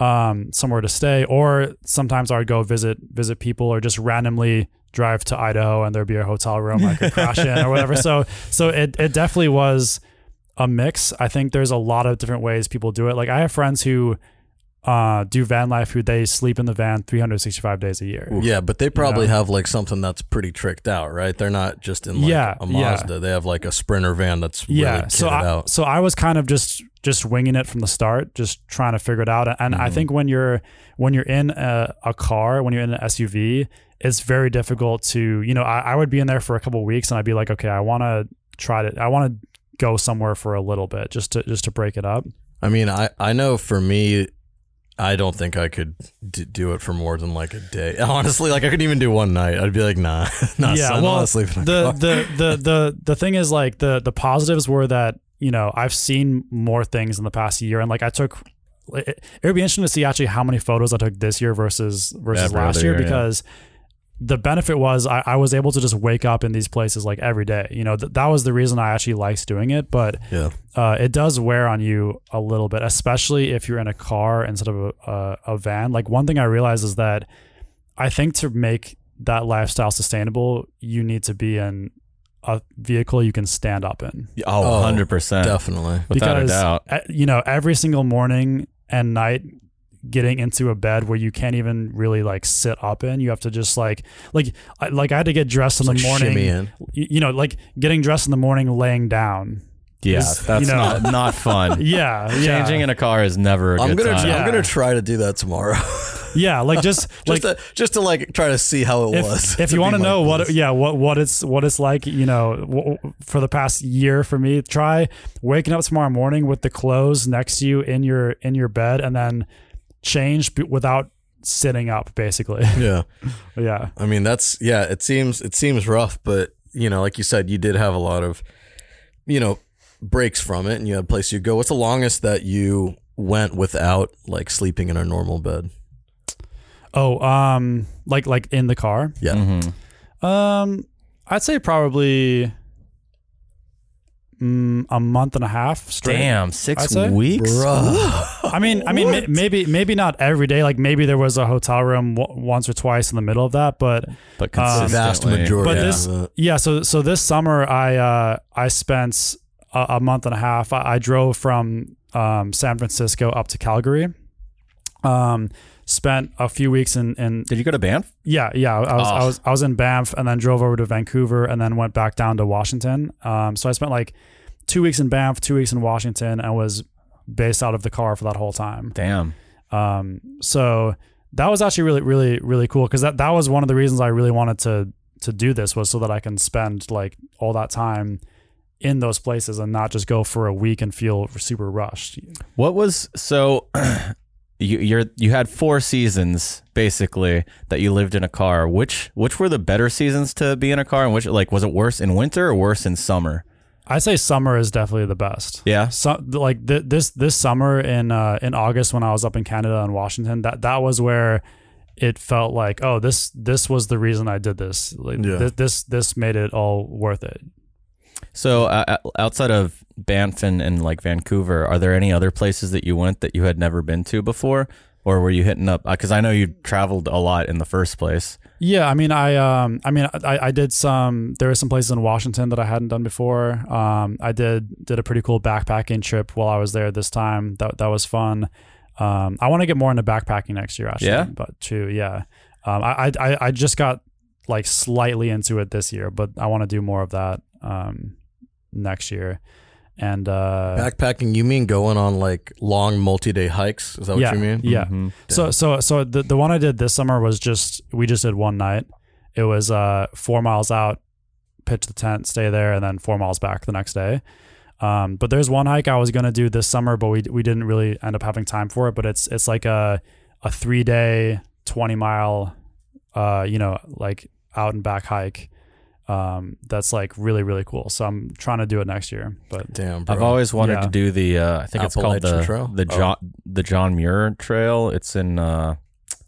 um, somewhere to stay, or sometimes I would go visit visit people, or just randomly drive to Idaho and there'd be a hotel room I could crash in or whatever. So (laughs) so it it definitely was a mix. I think there's a lot of different ways people do it. Like I have friends who uh, do van life who they sleep in the van 365 days a year. Yeah, but they probably know? have like something that's pretty tricked out, right? They're not just in like Yeah, a yeah. They have like a Sprinter van that's really yeah. So I, out. so I was kind of just just winging it from the start, just trying to figure it out. And Mm-hmm. I think when you're when you're in a, a car, when you're in an SUV, it's very difficult to you know. I, I would be in there for a couple weeks, and I'd be like, okay, I want to try to, I want to go somewhere for a little bit, just to just to break it up. I mean, I I know for me, I don't think I could d- do it for more than like a day. (laughs) Honestly, like I couldn't even do one night. I'd be like, nah, (laughs) nah yeah, son, well, wanna sleep in a the, the the the the thing is like the the positives were that you know I've seen more things in the past year, and like I took. It, it would be interesting to see actually how many photos I took this year versus versus Every last other year because. yeah. Because the benefit was I, I was able to just wake up in these places like every day. You know th- that was the reason I actually liked doing it, but yeah, uh, it does wear on you a little bit, especially if you're in a car instead of a, a, a van. Like one thing I realized is that I think to make that lifestyle sustainable, you need to be in a vehicle you can stand up in. Oh, Oh, 100%. definitely. Without a because doubt. you know every single morning and night getting into a bed where you can't even really like sit up in you have to just like like I, like I had to get dressed in It's the like morning shimmy in. you, you know like getting dressed in the morning laying down Yeah, is, that's you know- not, not fun. (laughs) yeah yeah Changing in a car is never a I'm good gonna time. Yeah. I'm gonna try to do that tomorrow. (laughs) yeah like just (laughs) like just to just to like try to see how it if, was. if you want to my know what place. yeah what what it's what it's like you know w- w- for the past year for me try waking up tomorrow morning with the clothes next to you in your in your bed and then change b- without sitting up basically (laughs) yeah. yeah I mean, that's yeah. It seems it seems rough, but you know, like you said, you did have a lot of, you know, breaks from it, and you had a place you go. What's the longest that you went without like sleeping in a normal bed? oh um like like in the car Yeah, Mhm. um i'd say probably mm, a month and a half straight Damn, I'd six say. weeks? I mean, I mean, may- maybe maybe not every day. Like maybe there was a hotel room w- once or twice in the middle of that, but But Um, consistently. vast majority. But of this- yeah. So so this summer I uh, I spent a, a month and a half. I, I drove from um, San Francisco up to Calgary. Um, spent a few weeks in in Did you go to Banff? yeah yeah. I was I Oh. was I was in Banff and then drove over to Vancouver and then went back down to Washington. Um, so I spent like two weeks in Banff, two weeks in Washington, and was based out of the car for that whole time. Damn. Um, so that was actually really really really cool because that that was one of the reasons I really wanted to to do this was so that I can spend like all that time in those places and not just go for a week and feel super rushed. What was so? (clears throat) You you're you had four seasons basically that you lived in a car. Which which were the better seasons to be in a car, and which like was it worse in winter or worse in summer? I say summer is definitely the best. Yeah. So like th- this this summer in uh, in August when I was up in Canada and Washington, that that was where it felt like oh this this was the reason I did this. Like, Yeah. this, this this made it all worth it. So uh, outside of Banff and, and like Vancouver, are there any other places that you went that you had never been to before, or were you hitting up? Because I know you traveled a lot in the first place. Yeah, I mean, I um, I mean, I, I did some. There were some places in Washington that I hadn't done before. Um, I did did a pretty cool backpacking trip while I was there this time. That that was fun. Um, I want to get more into backpacking next year, actually. Yeah? but too, yeah. Um, I, I I- I just got like slightly into it this year, but I want to do more of that um next year. And uh, Backpacking, you mean going on like long multi-day hikes? Is that what yeah, you mean? Yeah. Mhm. So so so the the one I did this summer was just we just did one night. It was uh four miles out, pitch the tent, stay there, and then four miles back the next day. Um, but there's one hike I was gonna do this summer, but we we didn't really end up having time for it. But it's it's like a a three day, twenty mile, uh, you know, like out and back hike. Um, that's like really really cool. So I'm trying to do it next year. But Damn, bro. I've always wanted Yeah. to do the. Uh, I think it's called Appalachian the Trail? the Oh. John the John Muir Trail. It's in uh,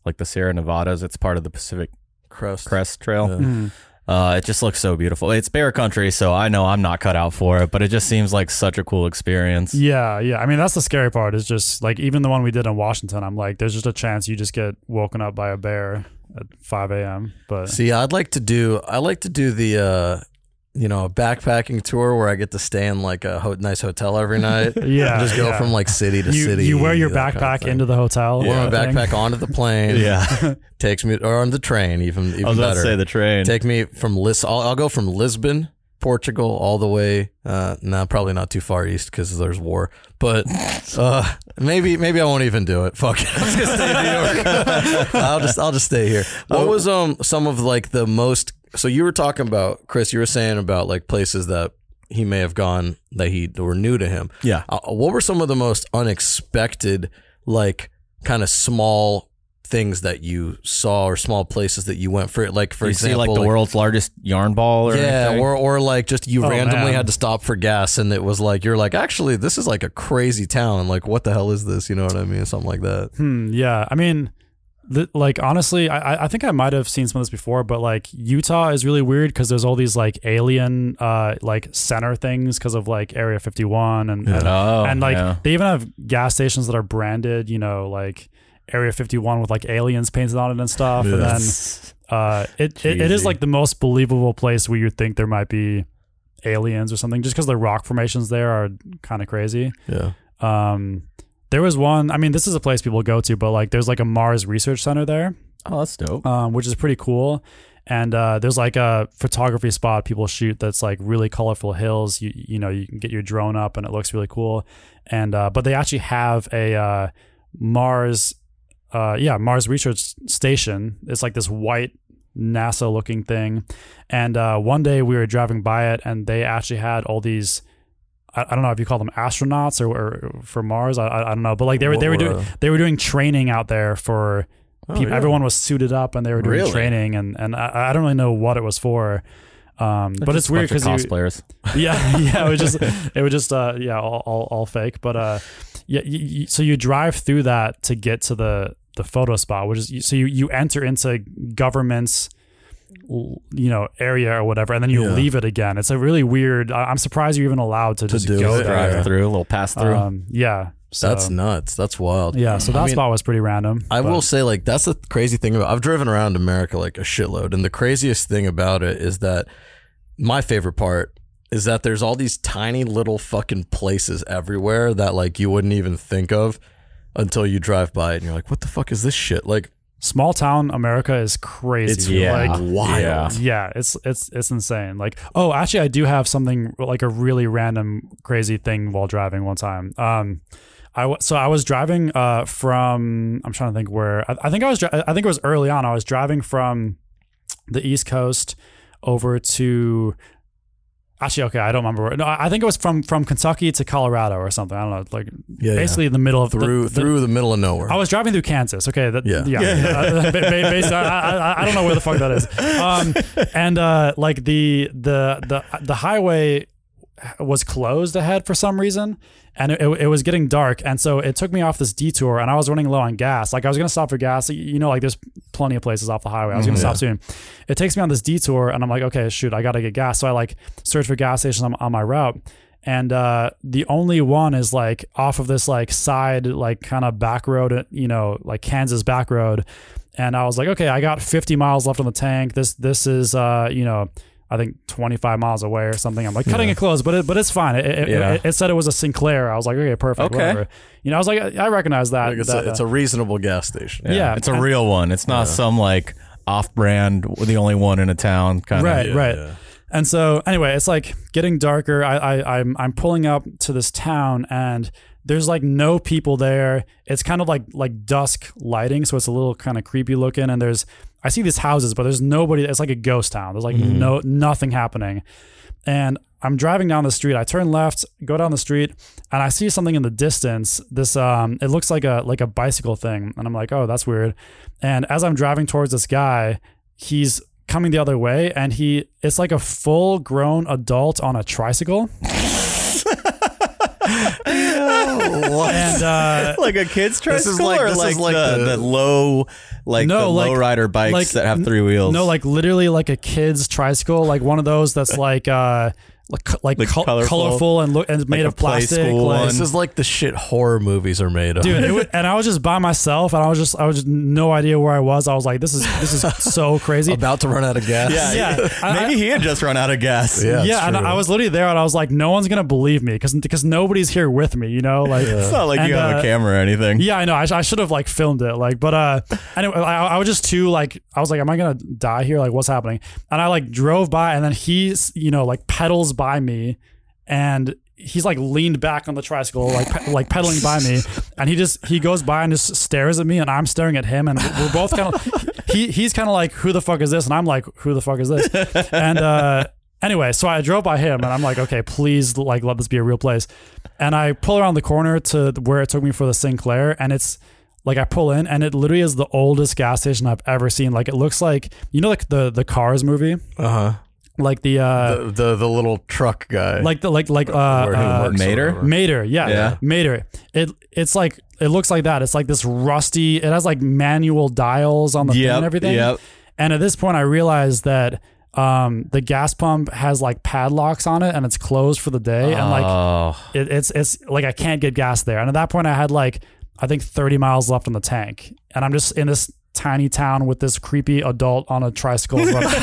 like the Sierra Nevadas. It's part of the Pacific Crest. Crest Trail. Yeah. mhm. Uh, it just looks so beautiful. It's bear country, so I know I'm not cut out for it, but it just seems like such a cool experience. Yeah, yeah. I mean, that's the scary part. Is just like even the one we did in Washington. I'm like, there's just a chance you just get woken up by a bear at 5 a.m. But See, I'd like to do. I like to do the, uh, you know, a backpacking tour where I get to stay in like a ho- nice hotel every (laughs) night. yeah, just go yeah. from like city to you, city. you wear your that kind of backpack into the hotel. Wear my kind of thing. backpack onto the plane. (laughs) Yeah, takes me or on the train. Even even I was about better. to say the train. Take me from Lis. I'll, I'll go from Lisbon, Portugal, all the way. Uh, nah, probably not too far east because there's war. But uh, maybe maybe I won't even do it. Fuck it. (laughs) I'm just gonna stay in New York. (laughs) I'll just I'll just stay here. What was um some of like the most? So you were talking about Chris. You were saying about like places that he may have gone that he were new to him. yeah, Uh, what were some of the most unexpected, like kind of small things that you saw or small places that you went for? it, Like for you example, see like the world's largest yarn ball, or yeah, anything? or or like just you Oh, randomly man. had to stop for gas, and it was like you're like, actually, this is like a crazy town. Like, what the hell is this? You know what I mean? Something like that. Hmm, yeah, I mean, the, like honestly, I I- I think I might have seen some of this before, but like Utah is really weird because there's all these like alien uh like center things because of like Area 51 and and, Oh, and like yeah. they even have gas stations that are branded, you know, like Area 51 with like aliens painted on it and stuff, and then uh it, it, it is like the most believable place where you think there might be aliens or something just because the rock formations there are kind of crazy. Yeah. Um, there was one. I mean, this is a place people go to, but like, there's like a Mars Research Center there, oh, that's dope. um, which is pretty cool. And uh, there's like a photography spot people shoot that's like really colorful hills. You you know you can get your drone up and it looks really cool. And uh, but they actually have a uh, Mars, uh, yeah, Mars Research Station. It's like this white NASA looking thing. And uh, one day we were driving by it, and they actually had all these. I, I don't know if you call them astronauts or, or for Mars. I, I don't know, but like they were they were doing they were doing training out there for Oh, people. yeah. Everyone was suited up and they were doing Really? training, and and I, I don't really know what it was for. Um, but it's weird because you, (laughs) yeah, yeah, it was just (laughs) it was just uh yeah all all, all fake, but uh yeah, you, so you drive through that to get to the the photo spot, which is so you you enter into government's you know area or whatever, and then you Yeah. leave it again. It's a really weird. I- I'm surprised you're even allowed to, just do go it. Drive Yeah. through, a little pass through. Um, yeah, so, That's nuts. That's wild. yeah. So I that mean, spot was pretty random. I but- will say, like, that's the crazy thing about. I've driven around America like a shitload, and the craziest thing about it is that my favorite part is that there's all these tiny little fucking places everywhere that like you wouldn't even think of until you drive by it, and you're like, what the fuck is this shit? Like, small town America is crazy. It's yeah. Like, wild. Yeah. yeah, it's it's it's insane. Like, oh, actually, I do have something like a really random, crazy thing while driving one time. Um, I w- so I was driving uh, from I'm trying to think where I, I think I was dri- I think it was early on. I was driving from the East Coast over to actually okay I don't remember where. No, I I think it was from from Kentucky to Colorado or something. I don't know, like Yeah, basically in the middle of through the, through the middle of nowhere. I was driving through Kansas. Okay, that, Yeah. yeah, yeah. Uh, ba- ba- basically, I, I, I don't know where the fuck that is. Um, and uh, like the the the the highway was closed ahead for some reason, and it, it was getting dark, and so it took me off this detour, and I was running low on gas. Like I was gonna stop for gas. You know, like there's plenty of places off the highway. I was gonna stop soon. It takes me on this detour, and I'm like, okay, shoot, I gotta get gas. So I like search for gas stations on, on my route and uh, the only one is like off of this like side like kind of back road you know like kansas back road and i was like okay i got 50 miles left on the tank this this is uh you know i think 25 miles away or something i'm like cutting it close but it, but it's fine it, it, Yeah. it, it said it was a sinclair i was like okay perfect Okay. whatever you know i was like i recognize that, Like, it's, that, a, it's uh, a reasonable gas station. Yeah. it's a real one. It's not some like off-brand, the only one in a town kind right of. right yeah. and so anyway it's like getting darker I, I i'm i'm pulling up to this town and there's like no people there it's kind of like like dusk lighting so it's a little kind of creepy looking and there's i see these houses but there's nobody it's like a ghost town there's like no nothing happening and I'm driving down the street. I turn left, go down the street, and I see something in the distance. This um, it looks like a like a bicycle thing, and I'm like, oh, that's weird. And as I'm driving towards this guy, he's coming the other way, and he it's like a full grown adult on a tricycle. (laughs) (laughs) and uh, (laughs) Like a kid's This is tricycle, like- or this is like, like the, the- the low, like No, the like- low rider bikes like- that have three wheels. No, like literally like a kid's tricycle, like one of those that's like uh like like, Like col- colorful? colorful and look and made a of plastic. like- This is like the shit horror movies are made of. Dude, it was, (laughs) and I was just by myself, and I was just, I was just no idea where I was. I was like, "This is, this is so (laughs) crazy." about to run out of gas. yeah, Yeah, I- Maybe he had just run out of gas. Yeah, yeah, and true. I was literally there, and I was like, "No one's gonna believe me because because nobody's here with me," you know, (laughs) like It's not like you have uh, a camera or anything. Yeah, I know. I, sh- I should have like filmed it, like, but uh, anyway, I, I was just too like, I was like, am I gonna die here? Like, what's happening? And I like drove by, and then he's, you know, like pedals by me, and he's like leaned back on the tricycle, like pe- like pedaling by me, (laughs) and he just he goes by and just stares at me, and I'm staring at him, and we're both kind of he he's kind of like, who the fuck is this? And I'm like, who the fuck is this? And uh. Anyway, so I drove by him and I'm like, okay, please, like, let this be a real place. And I pull around the corner to where it took me for the Sinclair, and it's like I pull in, and it literally is the oldest gas station I've ever seen. Like it looks like you know, like the the Cars movie, Uh huh. Like the uh, The, the the little truck guy. like the like like uh, where he uh works Mater? Mater, yeah, Yeah. Mater. It it's like it looks like that. It's like this rusty. It has like manual dials on the thing and everything. yep. And at this point, I realized that um the gas pump has like padlocks on it and it's closed for the day and like oh, it, it's it's like I can't get gas there. And at that point, I had like I think 30 miles left on the tank, and I'm just in this tiny town with this creepy adult on a tricycle, you know, like,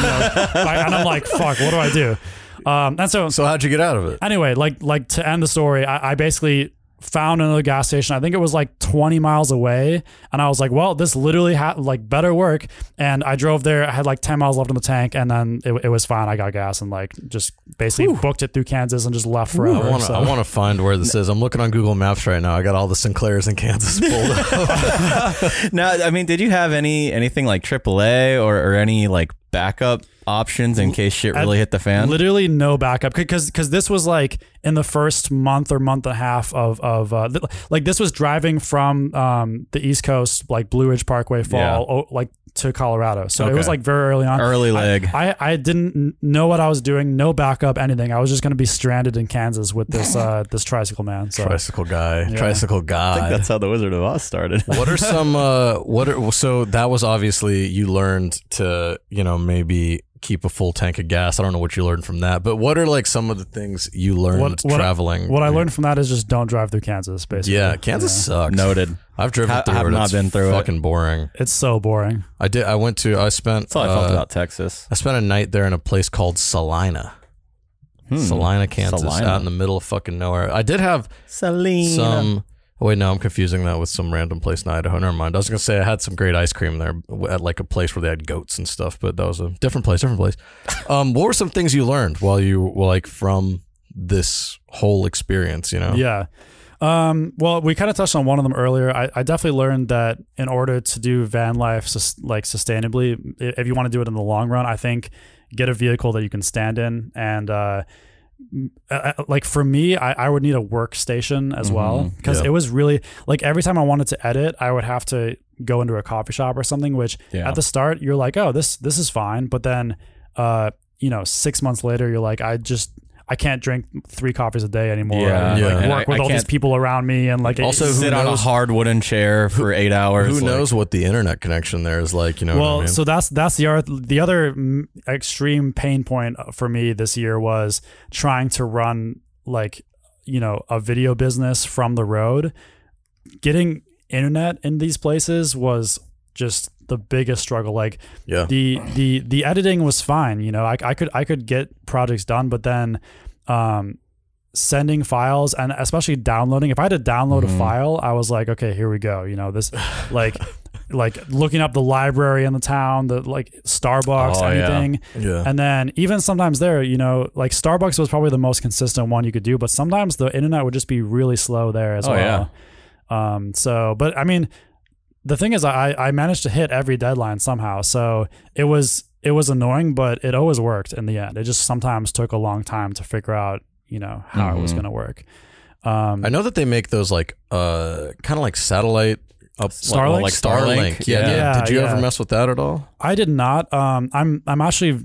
and I'm like, fuck, what do I do? Um, and so so how'd you get out of it? anyway, like like to end the story, I, I basically found another gas station. I think it was like 20 miles away, and I was like, well, this literally had like better work. And I drove there. I had like 10 miles left in the tank, and then it, it was fine. I got gas and like just basically booked it through Kansas and just left forever. I want to so. I want to find where this is. I'm looking on Google Maps right now. I got all the Sinclairs in Kansas pulled up. (laughs) now I mean, did you have any anything like AAA or, or any like backup options in case shit really hit the fan? Literally no backup because because this was like in the first month or month and a half of of uh, th- like this was driving from um, the East Coast like Blue Ridge Parkway Fall Yeah. o- like to Colorado. So it was like very early on. Early leg. I, I didn't know what I was doing. No backup, anything. I was just going to be stranded in Kansas with this uh, (laughs) this tricycle man. So Tricycle guy. Yeah. Tricycle guy. That's how the Wizard of Oz started. what are some uh what are so that was obviously you learned to you know maybe keep a full tank of gas i don't know what you learned from that but what are like some of the things you learned What- what I- traveling what I learned from that is just don't drive through Kansas. Basically, yeah kansas sucks Noted. i've driven Ha- through have it not It's been through it. fucking boring It's so boring. i did i went to i spent That's all I felt uh, about Texas. i spent a night there in a place called salina salina kansas Hmm. Salina. out in the middle of fucking nowhere i did have Salina. some oh, wait no i'm confusing that with some random place in idaho never mind i was gonna say i had some great ice cream there at like a place where they had goats and stuff but that was a different place different place (laughs) um what were some things you learned while you were like from this whole experience you know Yeah. Um, well, we kind of touched on one of them earlier. I, I definitely learned that in order to do van life sus- like sustainably, if you want to do it in the long run, I think get a vehicle that you can stand in and. Uh, uh, uh, like for me, I, I would need a workstation as well Mhm, because yeah. it was really like every time I wanted to edit, I would have to go into a coffee shop or something. Which Yeah. at the start you're like, oh, this this is fine, but then, uh, you know, six months later you're like, I just I can't drink three coffees a day anymore. Yeah. and, Yeah. like, work I- with I all these people around me and like Also, who sit on a hard wooden chair for eight hours. Who like- knows what the internet connection there is like? You know. well, what I mean? so that's that's the other the other extreme pain point uh, for me this year was trying to run like you know a video business from the road. Getting internet in these places was just the biggest struggle. Like yeah. the the the editing was fine. You know, I, I could I could get projects done, but then um, sending files and especially downloading. If I had to download Mhm. a file, I was like, okay, here we go. You know, this like (laughs) like looking up the library in the town, the like Starbucks, Oh, anything. yeah. And then even sometimes there, you know, like Starbucks was probably the most consistent one you could do, but sometimes the internet would just be really slow there as Oh, well. Um, so, but I mean, the thing is, I I managed to hit every deadline somehow. So it was it was annoying, but it always worked in the end. It just sometimes took a long time to figure out, you know, how it was Mhm. going to work. Um, I know that they make those like uh kind of like satellite up Starlink? like Starlink. Starlink? Yeah. Yeah, Did you yeah. ever mess with that at all? I did not. Um, I'm I'm actually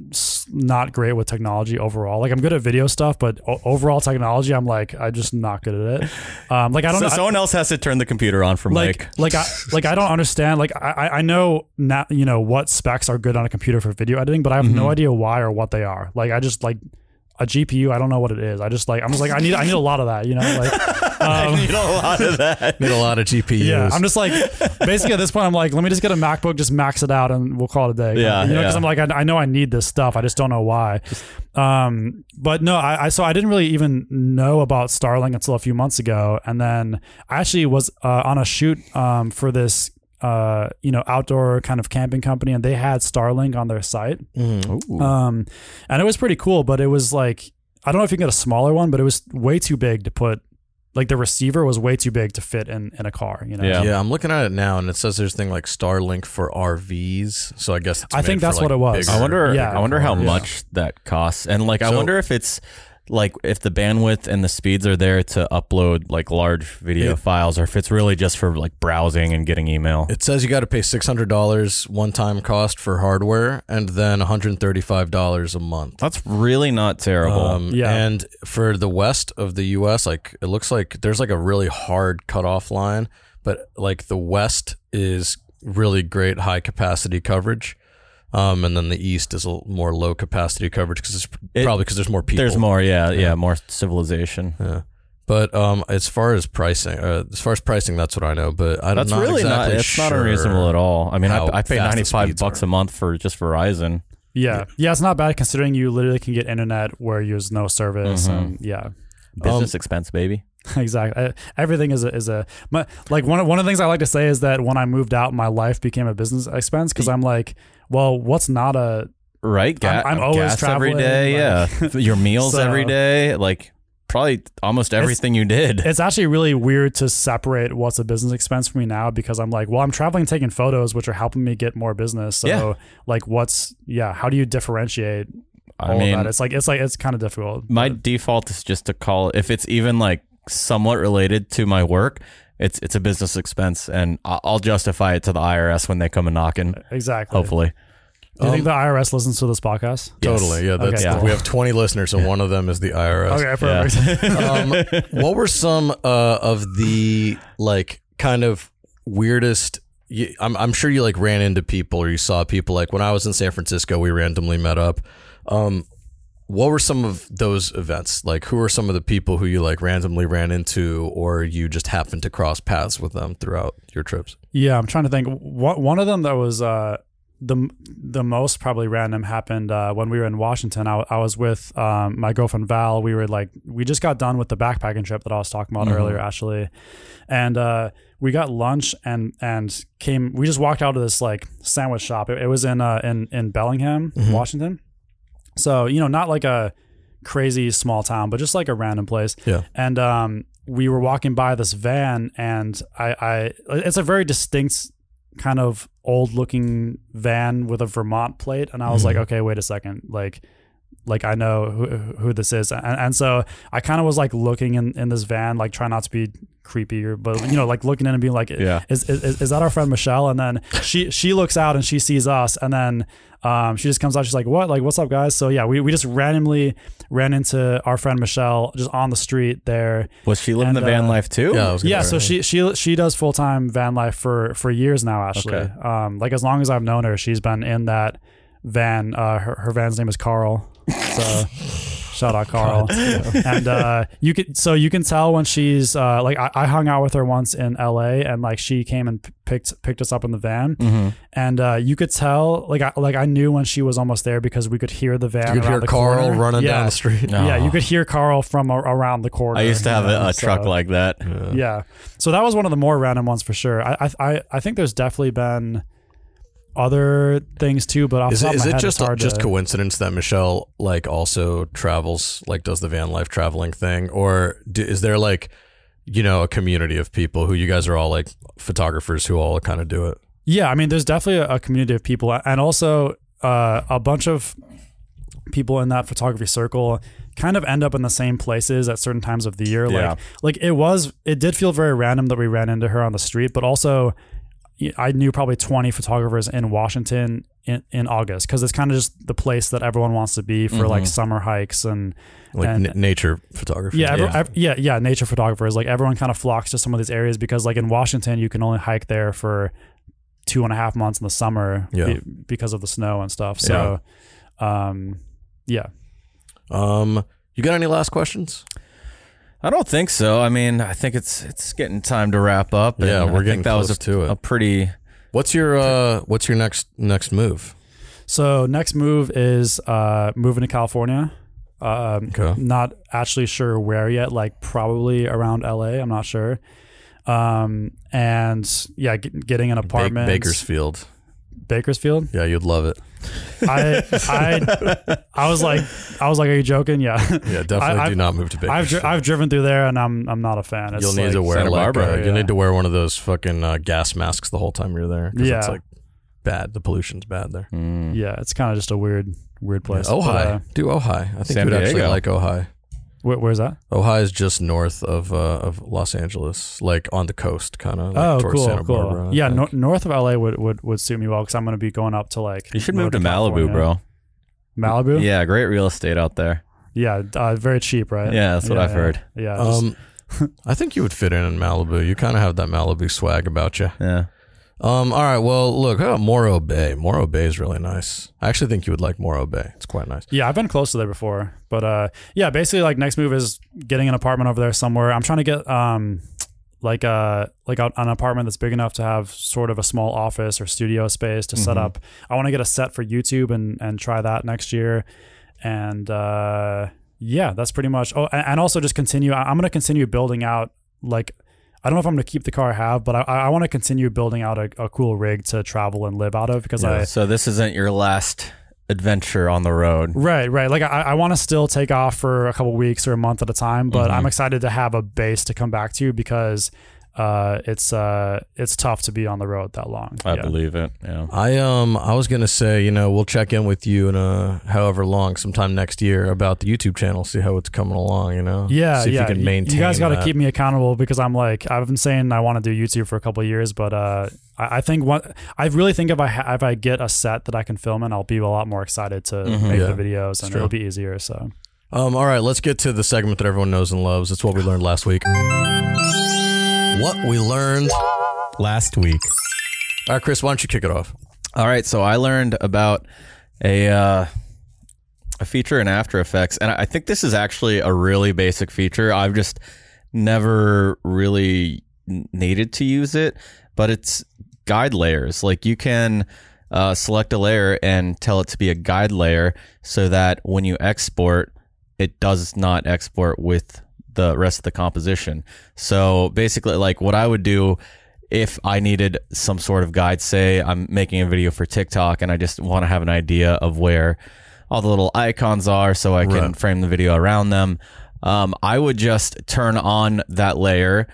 not great with technology overall. Like I'm good at video stuff, but o- overall technology, I'm like I'm just not good at it. Um, like I don't So know. I- someone else has to turn the computer on for like Mike. like I like I don't understand. Like I I- I know not you know what specs are good on a computer for video editing, but I have no Mhm. idea why or what they are. Like I just like a GPU. I don't know what it is. I just like I'm just like I need I need a lot of that. You know like. (laughs) I Um, need a lot of that. (laughs) Need a lot of GPUs. yeah, I'm just like basically at this point I'm like let me just get a MacBook, just max it out, and we'll call it a day. Yeah, you know because yeah. I'm like I, I know I need this stuff, I just don't know why. Um, but no, I, I so I didn't really even know about Starlink until a few months ago, and then I actually was uh, on a shoot um for this uh you know outdoor kind of camping company, and they had Starlink on their site. Mhm. Um, and it was pretty cool, but it was like I don't know if you can get a smaller one, but it was way too big to put. Like the receiver was way too big to fit in in a car. You know. Yeah. Yeah, I'm looking at it now, and it says there's a thing like Starlink for RVs. So I guess it's I made think for, that's like, what it was. bigger- I wonder. Yeah. I wonder how Yeah. much that costs, and like I wonder if it's like if the bandwidth and the speeds are there to upload like large video Yeah. files, or if it's really just for like browsing and getting email. It says you got to pay six hundred dollars one time cost for hardware, and then one hundred thirty five dollars a month. That's really not terrible. Um, Yeah. And for the west of the U.S., like it looks like there's like a really hard cutoff line, but like the west is really great high capacity coverage, um, and then the east is a more low capacity coverage because it's It- probably because there's more people. There's more. Yeah, yeah, Yeah. more civilization. Yeah. But um, as far as pricing, uh, as far as pricing, that's what I know. But I'm That's not really exactly not. It's sure not unreasonable at all. I mean, I, I pay 95 bucks are. a month for just Verizon. Yeah. yeah, it's not bad considering you literally can get internet where there's no service, Mhm. and yeah, Business expense, baby. (laughs) exactly. I- Everything is a is a my, like one of, one of the things I like to say is that when I moved out, my life became a business expense because I'm like, well, what's not a Right? Ga- I'm- I'm always gas every traveling, day. like- yeah, (laughs) your meals So- every day. Like probably almost everything you did. it's actually really weird to separate what's a business expense for me now because I'm like, well, I'm traveling taking photos, which are helping me get more business. So, Yeah. like, what's yeah? How do you differentiate all I mean, of that? It's like it's like it's kind of difficult. my but- default is just to call if it's even like somewhat related to my work. It's it's a business expense, and I- I'll justify it to the IRS when they come and knocking. exactly. Hopefully, Do you think Um, the IRS listens to this podcast? Totally, yeah. That's Okay, the- cool. we have 20 listeners, and one of them is the IRS. Okay, perfect. (laughs) um, what were some uh, of the like kind of weirdest? You, I'm I'm sure you like ran into people or you saw people like when I was in San Francisco, we randomly met up. Um, what were some of those events? Like, who are some of the people who you like randomly ran into, or you just happened to cross paths with them throughout your trips? Yeah, I'm trying to think. One one of them that was uh, the the most probably random happened uh, when we were in Washington. I, I was with um, my girlfriend Val. We were like, we just got done with the backpacking trip that I was talking about Mhm. earlier, actually, and uh, we got lunch and and came. We just walked out of this like sandwich shop. It, it was in uh, in in Bellingham, Mhm. Washington. So you know, not like a crazy small town, but just like a random place. Yeah. And um, we were walking by this van, and I, I it's a very distinct kind of old looking van with a Vermont plate, and I was like, okay, wait a second, like. Like I know who, who this is, and, and so I kind of was like looking in, in this van, like trying not to be creepy, or but you know, like looking in and being like, Yeah. is, is is that our friend Michelle? And then she she looks out and she sees us, and then um, she just comes out. She's like, "What? Like, what's up, guys?" So yeah, we, we just randomly ran into our friend Michelle just on the street there. Was she living And, the van uh, life too? Yeah, I was gonna Yeah, so she she she does full time van life for for years now. Actually, Okay. um, like as long as I've known her, she's been in that van. Uh, her her van's name is Carl. So. Shout out Carl, and uh, you could so you can tell when she's uh, like I, I hung out with her once in L.A. and like she came and picked picked us up in the van, Mm-hmm. and uh, you could tell like I, like I knew when she was almost there because we could hear the van. You could hear the Carl corner. running yeah. down the street. Yeah, Oh. you could hear Carl from a, around the corner. I used to have you know, a, a truck like that. yeah. So that was one of the more random ones for sure. I I I, I think there's definitely been other things too, but off Is the it, top of is my it just it's hard just to, coincidence that Michelle like also travels like does the van life traveling thing, or do, is there like you know a community of people who you guys are all like photographers who all kind of do it? Yeah, I mean, there's definitely a, a community of people, and also uh, a bunch of people in that photography circle kind of end up in the same places at certain times of the year. Yeah. Like, like it was, it did feel very random that we ran into her on the street, but also I knew probably 20 photographers in Washington in, in August because it's kind of just the place that everyone wants to be for like summer hikes and Like and, n- nature photography. yeah, every, Yeah. ev- yeah, yeah. Nature photographers, like everyone, kind of flocks to some of these areas because, like in Washington, you can only hike there for two and a half months in the summer Yeah. be- because of the snow and stuff. So, um, yeah, Um, you got any last questions? I don't think so. I mean, I think it's it's getting time to wrap up. and Yeah, we're think getting that was close a, to it. a pretty. What's your uh What's your next next move? So next move is uh, moving to California. Um, Okay. Not actually sure where yet. Like probably around LA. I'm not sure. Um, and yeah, get, getting an Ba- apartment. Bakersfield. Bakersfield. Yeah, you'd love it. I I I was like I was like, are you joking? Yeah. Yeah, definitely I- do I've- not move to I've dri- I've driven through there and I'm I'm not a fan. It's You'll need like, to wear Santa like Barbara, uh, you'll need to wear one of those fucking uh, gas masks the whole time you're there. 'cause Yeah. it's like bad. The pollution's bad there. Mm. yeah, it's kind of just a weird weird place. Ojai, But, uh, do Ojai. I think San you'd actually Diego. like Ojai. Where, where's that? Ojai is just north of uh, of Los Angeles, like on the coast, kind of. Like oh, towards cool, Santa cool. Barbara, I yeah, no, north of LA would, would would suit me well because I'm going to be going up to like You should move to Northern Malibu, bro. Malibu. Yeah, great real estate out there. yeah, uh, very cheap, right? Yeah, that's what I've heard. Yeah, just- Um, I think you would fit in in Malibu. You kind of have that Malibu swag about you. Yeah. Um, all right. Well, look, how about Morro Bay? Morro Bay is really nice. I actually think you would like Morro Bay. It's quite nice. Yeah, I've been close to there before, but uh, yeah, basically like next move is getting an apartment over there somewhere. I'm trying to get um, like a like a, an apartment that's big enough to have sort of a small office or studio space to set Mhm. up. I want to get a set for YouTube and and try that next year, and uh, yeah, that's pretty much. Oh, and, and also just continue. I, I'm going to continue building out like. I don't know if I'm going to keep the car I have, but I, I want to continue building out a, a cool rig to travel and live out of because I So this isn't your last adventure on the road. Right, right. Like I, I want to still take off for a couple weeks or a month at a time, but Mhm. I'm excited to have a base to come back to because uh, it's uh, it's tough to be on the road that long. I Yeah. believe it. Yeah. I um I was gonna say you know we'll check in with you in a however long sometime next year about the YouTube channel see how it's coming along you know Yeah, see if yeah. you can maintain You guys got to keep me accountable because I'm like I've been saying I want to do YouTube for a couple of years, but uh, I, I think what I really think if I ha- if I get a set that I can film in, I'll be a lot more excited to Mhm. make Yeah, the videos and true. it'll be easier. So um all right let's get to the segment that everyone knows and loves it's what we learned last week what we learned Last week. all right Chris why don't you kick it off All right, so I learned about a uh, a feature in After Effects, and I think this is actually a really basic feature. I've just never really needed to use it, but it's guide layers. Like you can uh, select a layer and tell it to be a guide layer, so that when you export, it does not export with the rest of the composition. So basically, like what I would do if I needed some sort of guide, say I'm making a video for TikTok and I just want to have an idea of where all the little icons are so I can Right. frame the video around them. um, I would just turn on that layer,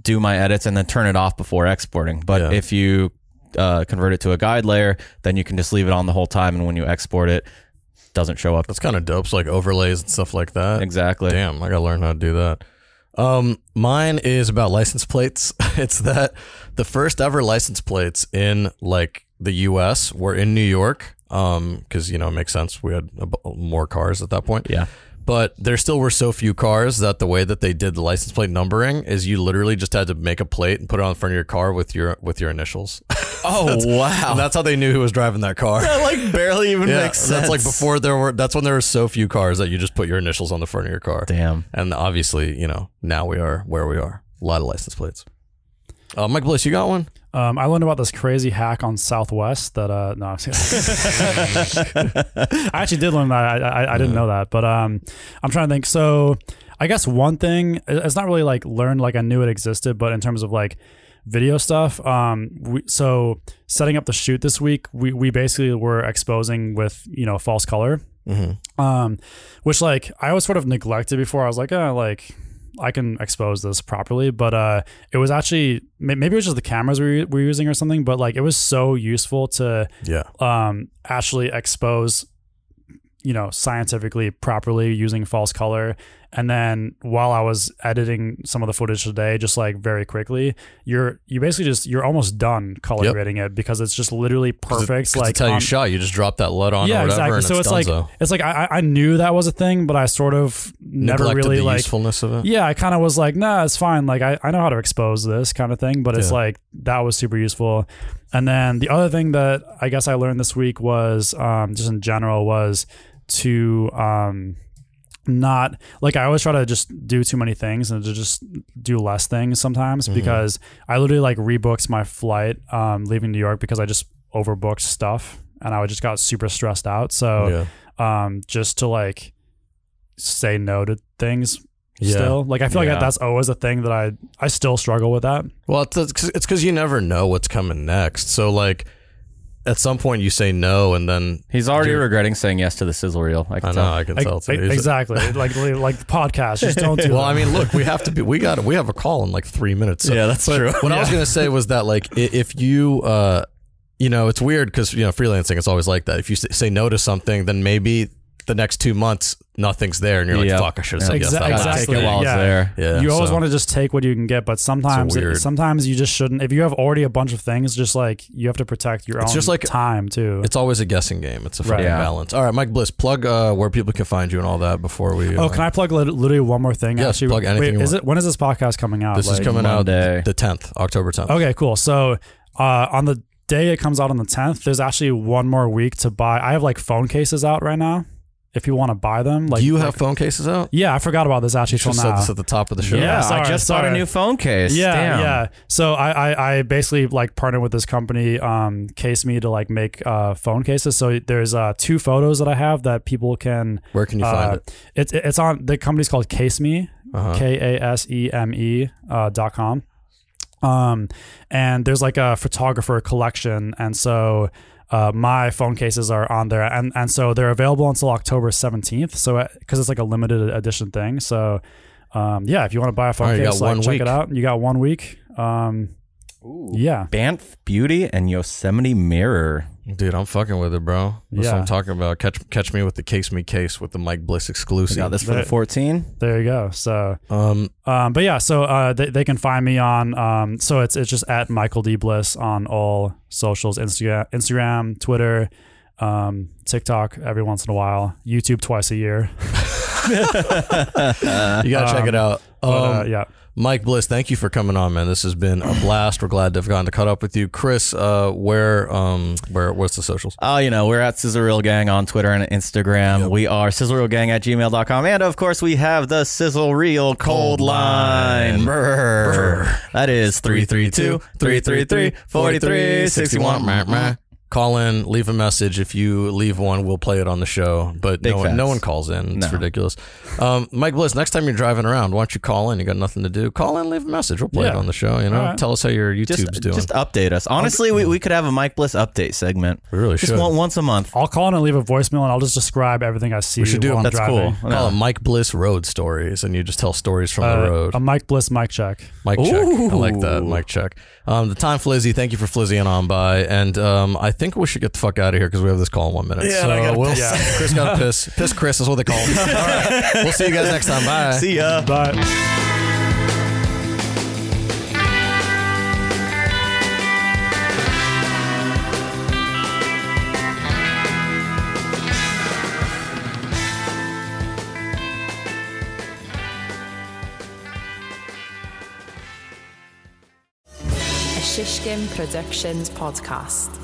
do my edits, and then turn it off before exporting. But Yeah. if you uh, convert it to a guide layer, then you can just leave it on the whole time, and when you export it, it doesn't show up. That's kind of dope. So like overlays and stuff like that. Exactly. Damn, I gotta learn how to do that. Um, mine is about license plates. (laughs) it's that the first ever license plates in like the U.S. were in New York. Um, because you know it makes sense. We had a b- more cars at that point. Yeah. But there still were so few cars that the way that they did the license plate numbering is you literally just had to make a plate and put it on the front of your car with your with your initials. (laughs) Oh wow, and that's how they knew who was driving that car. that like barely even Yeah, makes sense. that's like before there were. That's when there were so few cars that you just put your initials on the front of your car. Damn. And obviously, you know, now we are where we are. A lot of license plates. Uh, Mike Bliss, you got one? Um, I learned about this crazy hack on Southwest that uh no, I'm (laughs) I actually did learn that. I, I, I didn't know that, but um, I'm trying to think. So I guess one thing it's not really like learned like I knew it existed, but in terms of like video stuff, um, we, so setting up the shoot this week, we we basically were exposing with you know false color, Mm-hmm. um, which like I was sort of neglected before. I was like, oh, like I can expose this properly, but uh, it was actually maybe it was just the cameras we were using or something, but like it was so useful to Yeah. um, actually expose, you know, scientifically properly using false color. And then while I was editing some of the footage today, just like very quickly, you're you basically just you're almost done color Yep. grading it because it's just literally perfect. Cause like it's how you shot. You just drop that lead on yeah, or whatever, exactly. and So it's, it's, like it's like I I knew that was a thing, but I sort of never really like usefulness of it. yeah, I kind of was like, nah, it's fine. Like, I, I know how to expose this kind of thing, but it's Yeah. like, that was super useful. And then the other thing that I guess I learned this week was, um, just in general, was to, um, not like I always try to just do too many things and to just do less things sometimes Mhm. because I literally like rebooked my flight um, leaving New York because I just overbooked stuff and I just got super stressed out. So yeah. um, just to like say no to things Yeah. still. Like I feel Yeah. like that's always a thing that I I still struggle with that. Well, it's it's because you never know what's coming next. So like, at some point you say no, and then He's already regretting saying yes to the sizzle reel. I I can know tell. I can (laughs) Like, tell. Too. e- exactly. like like the podcast. Just don't do it. Well, that. I mean, look, we have to be. We got. We have a call in like three minutes. So- Yeah, that's but true. What I was gonna say was that like if you, uh, you know, it's weird because you know freelancing. It's always like that. If you say no to something, then maybe the next two months nothing's there, and you're like, Yeah. fuck, I should have said yes. Exa- that Gotta exactly. take it while it's Yeah. there. Yeah, you always so- want to just take what you can get, but sometimes weird. sometimes you just shouldn't. If you have already a bunch of things, just like you have to protect your It's own just like- time too. It's always a guessing game. It's a fucking Yeah. balance. All right, Mike Bliss, plug uh, where people can find you and all that before we. Oh, uh, can I plug lit- literally one more thing? Yes, actually, plug anything Wait, you is want. it when is this podcast coming out? This is Like- coming Monday. out the tenth, October tenth. Okay, cool. So uh, on the day it comes out on the 10th, there's actually one more week to buy. I have like phone cases out right now. If you want to buy them, like Do you have like- phone cases out? yeah, I forgot about this actually You should till said this at the top of the show. Yeah, Yeah, sorry, I just bought a new phone case. Yeah, Damn. yeah. So I, I, I basically like partnered with this company, um, Kaseme, to like make uh, phone cases. So there's uh, two photos that I have that people can. Where can you find uh, it? It's it's on the company's called Kaseme, Uh-huh. K A S E M E uh, dot com. Um, and there's like a photographer collection, and so uh, my phone cases are on there, and and so they're available until October 17th. So because it's like a limited edition thing, so. Um, yeah, if you want to buy a phone case, like, check week. it out. You got one week. Um, yeah, Banff Beauty and Yosemite Mirror. Dude, I'm fucking with it, bro. That's what Yeah. I'm talking about. Catch catch me with the case me case with the Mike Bliss exclusive. got this for the Right. 14. there you go. So, Um, um, but yeah, so uh, they, they can find me on. Um, so it's it's just at Michael D Bliss on all socials: Instagram, Instagram, Twitter, um, TikTok every once in a while, YouTube twice a year. (laughs) you gotta check Um, it out. But, uh, Um, yeah, Mike Bliss, thank you for coming on, man. This has been a blast. We're glad to have gotten to cut up with you, Chris. Uh, where um, where what's the socials? Oh, you know, we're at Sizzle Reel Gang on Twitter and Instagram. Yep. We are sizzlereelgang at gmail.com. And of course, we have the Sizzle Reel Cold Line. Brr. That is 332 333 4361. Call in, leave a message. If you leave one, we'll play it on the show. But Big no one, no one calls in. It's No. ridiculous. Um, Mike Bliss, next time you're driving around, why don't you call in? You got nothing to do. Call in, leave a message. We'll play it Yeah. on the show. You know, All right. tell us how your YouTube's Just, doing. just update us. Honestly, we, we could have a Mike Bliss update segment. we really Just should. one, once a month. I'll call in and leave a voicemail, and I'll just describe everything I see. We should do while it. I'm That's driving. cool. Call it Mike Bliss Road Stories, and you just tell stories from Uh, the road. A Mike Bliss mic check. Mike check. I like that. Ooh. Mike check. Um, the time Flizzy, thank you for flizzying on by. And um, I think we should get the fuck out of here because we have this call in one minute. Yeah, so gotta we'll, (laughs) piss. Chris got to piss. Piss Chris is what they call him. (laughs) All right. We'll see you guys next time. Bye. See ya. But A Shishkin Productions podcast.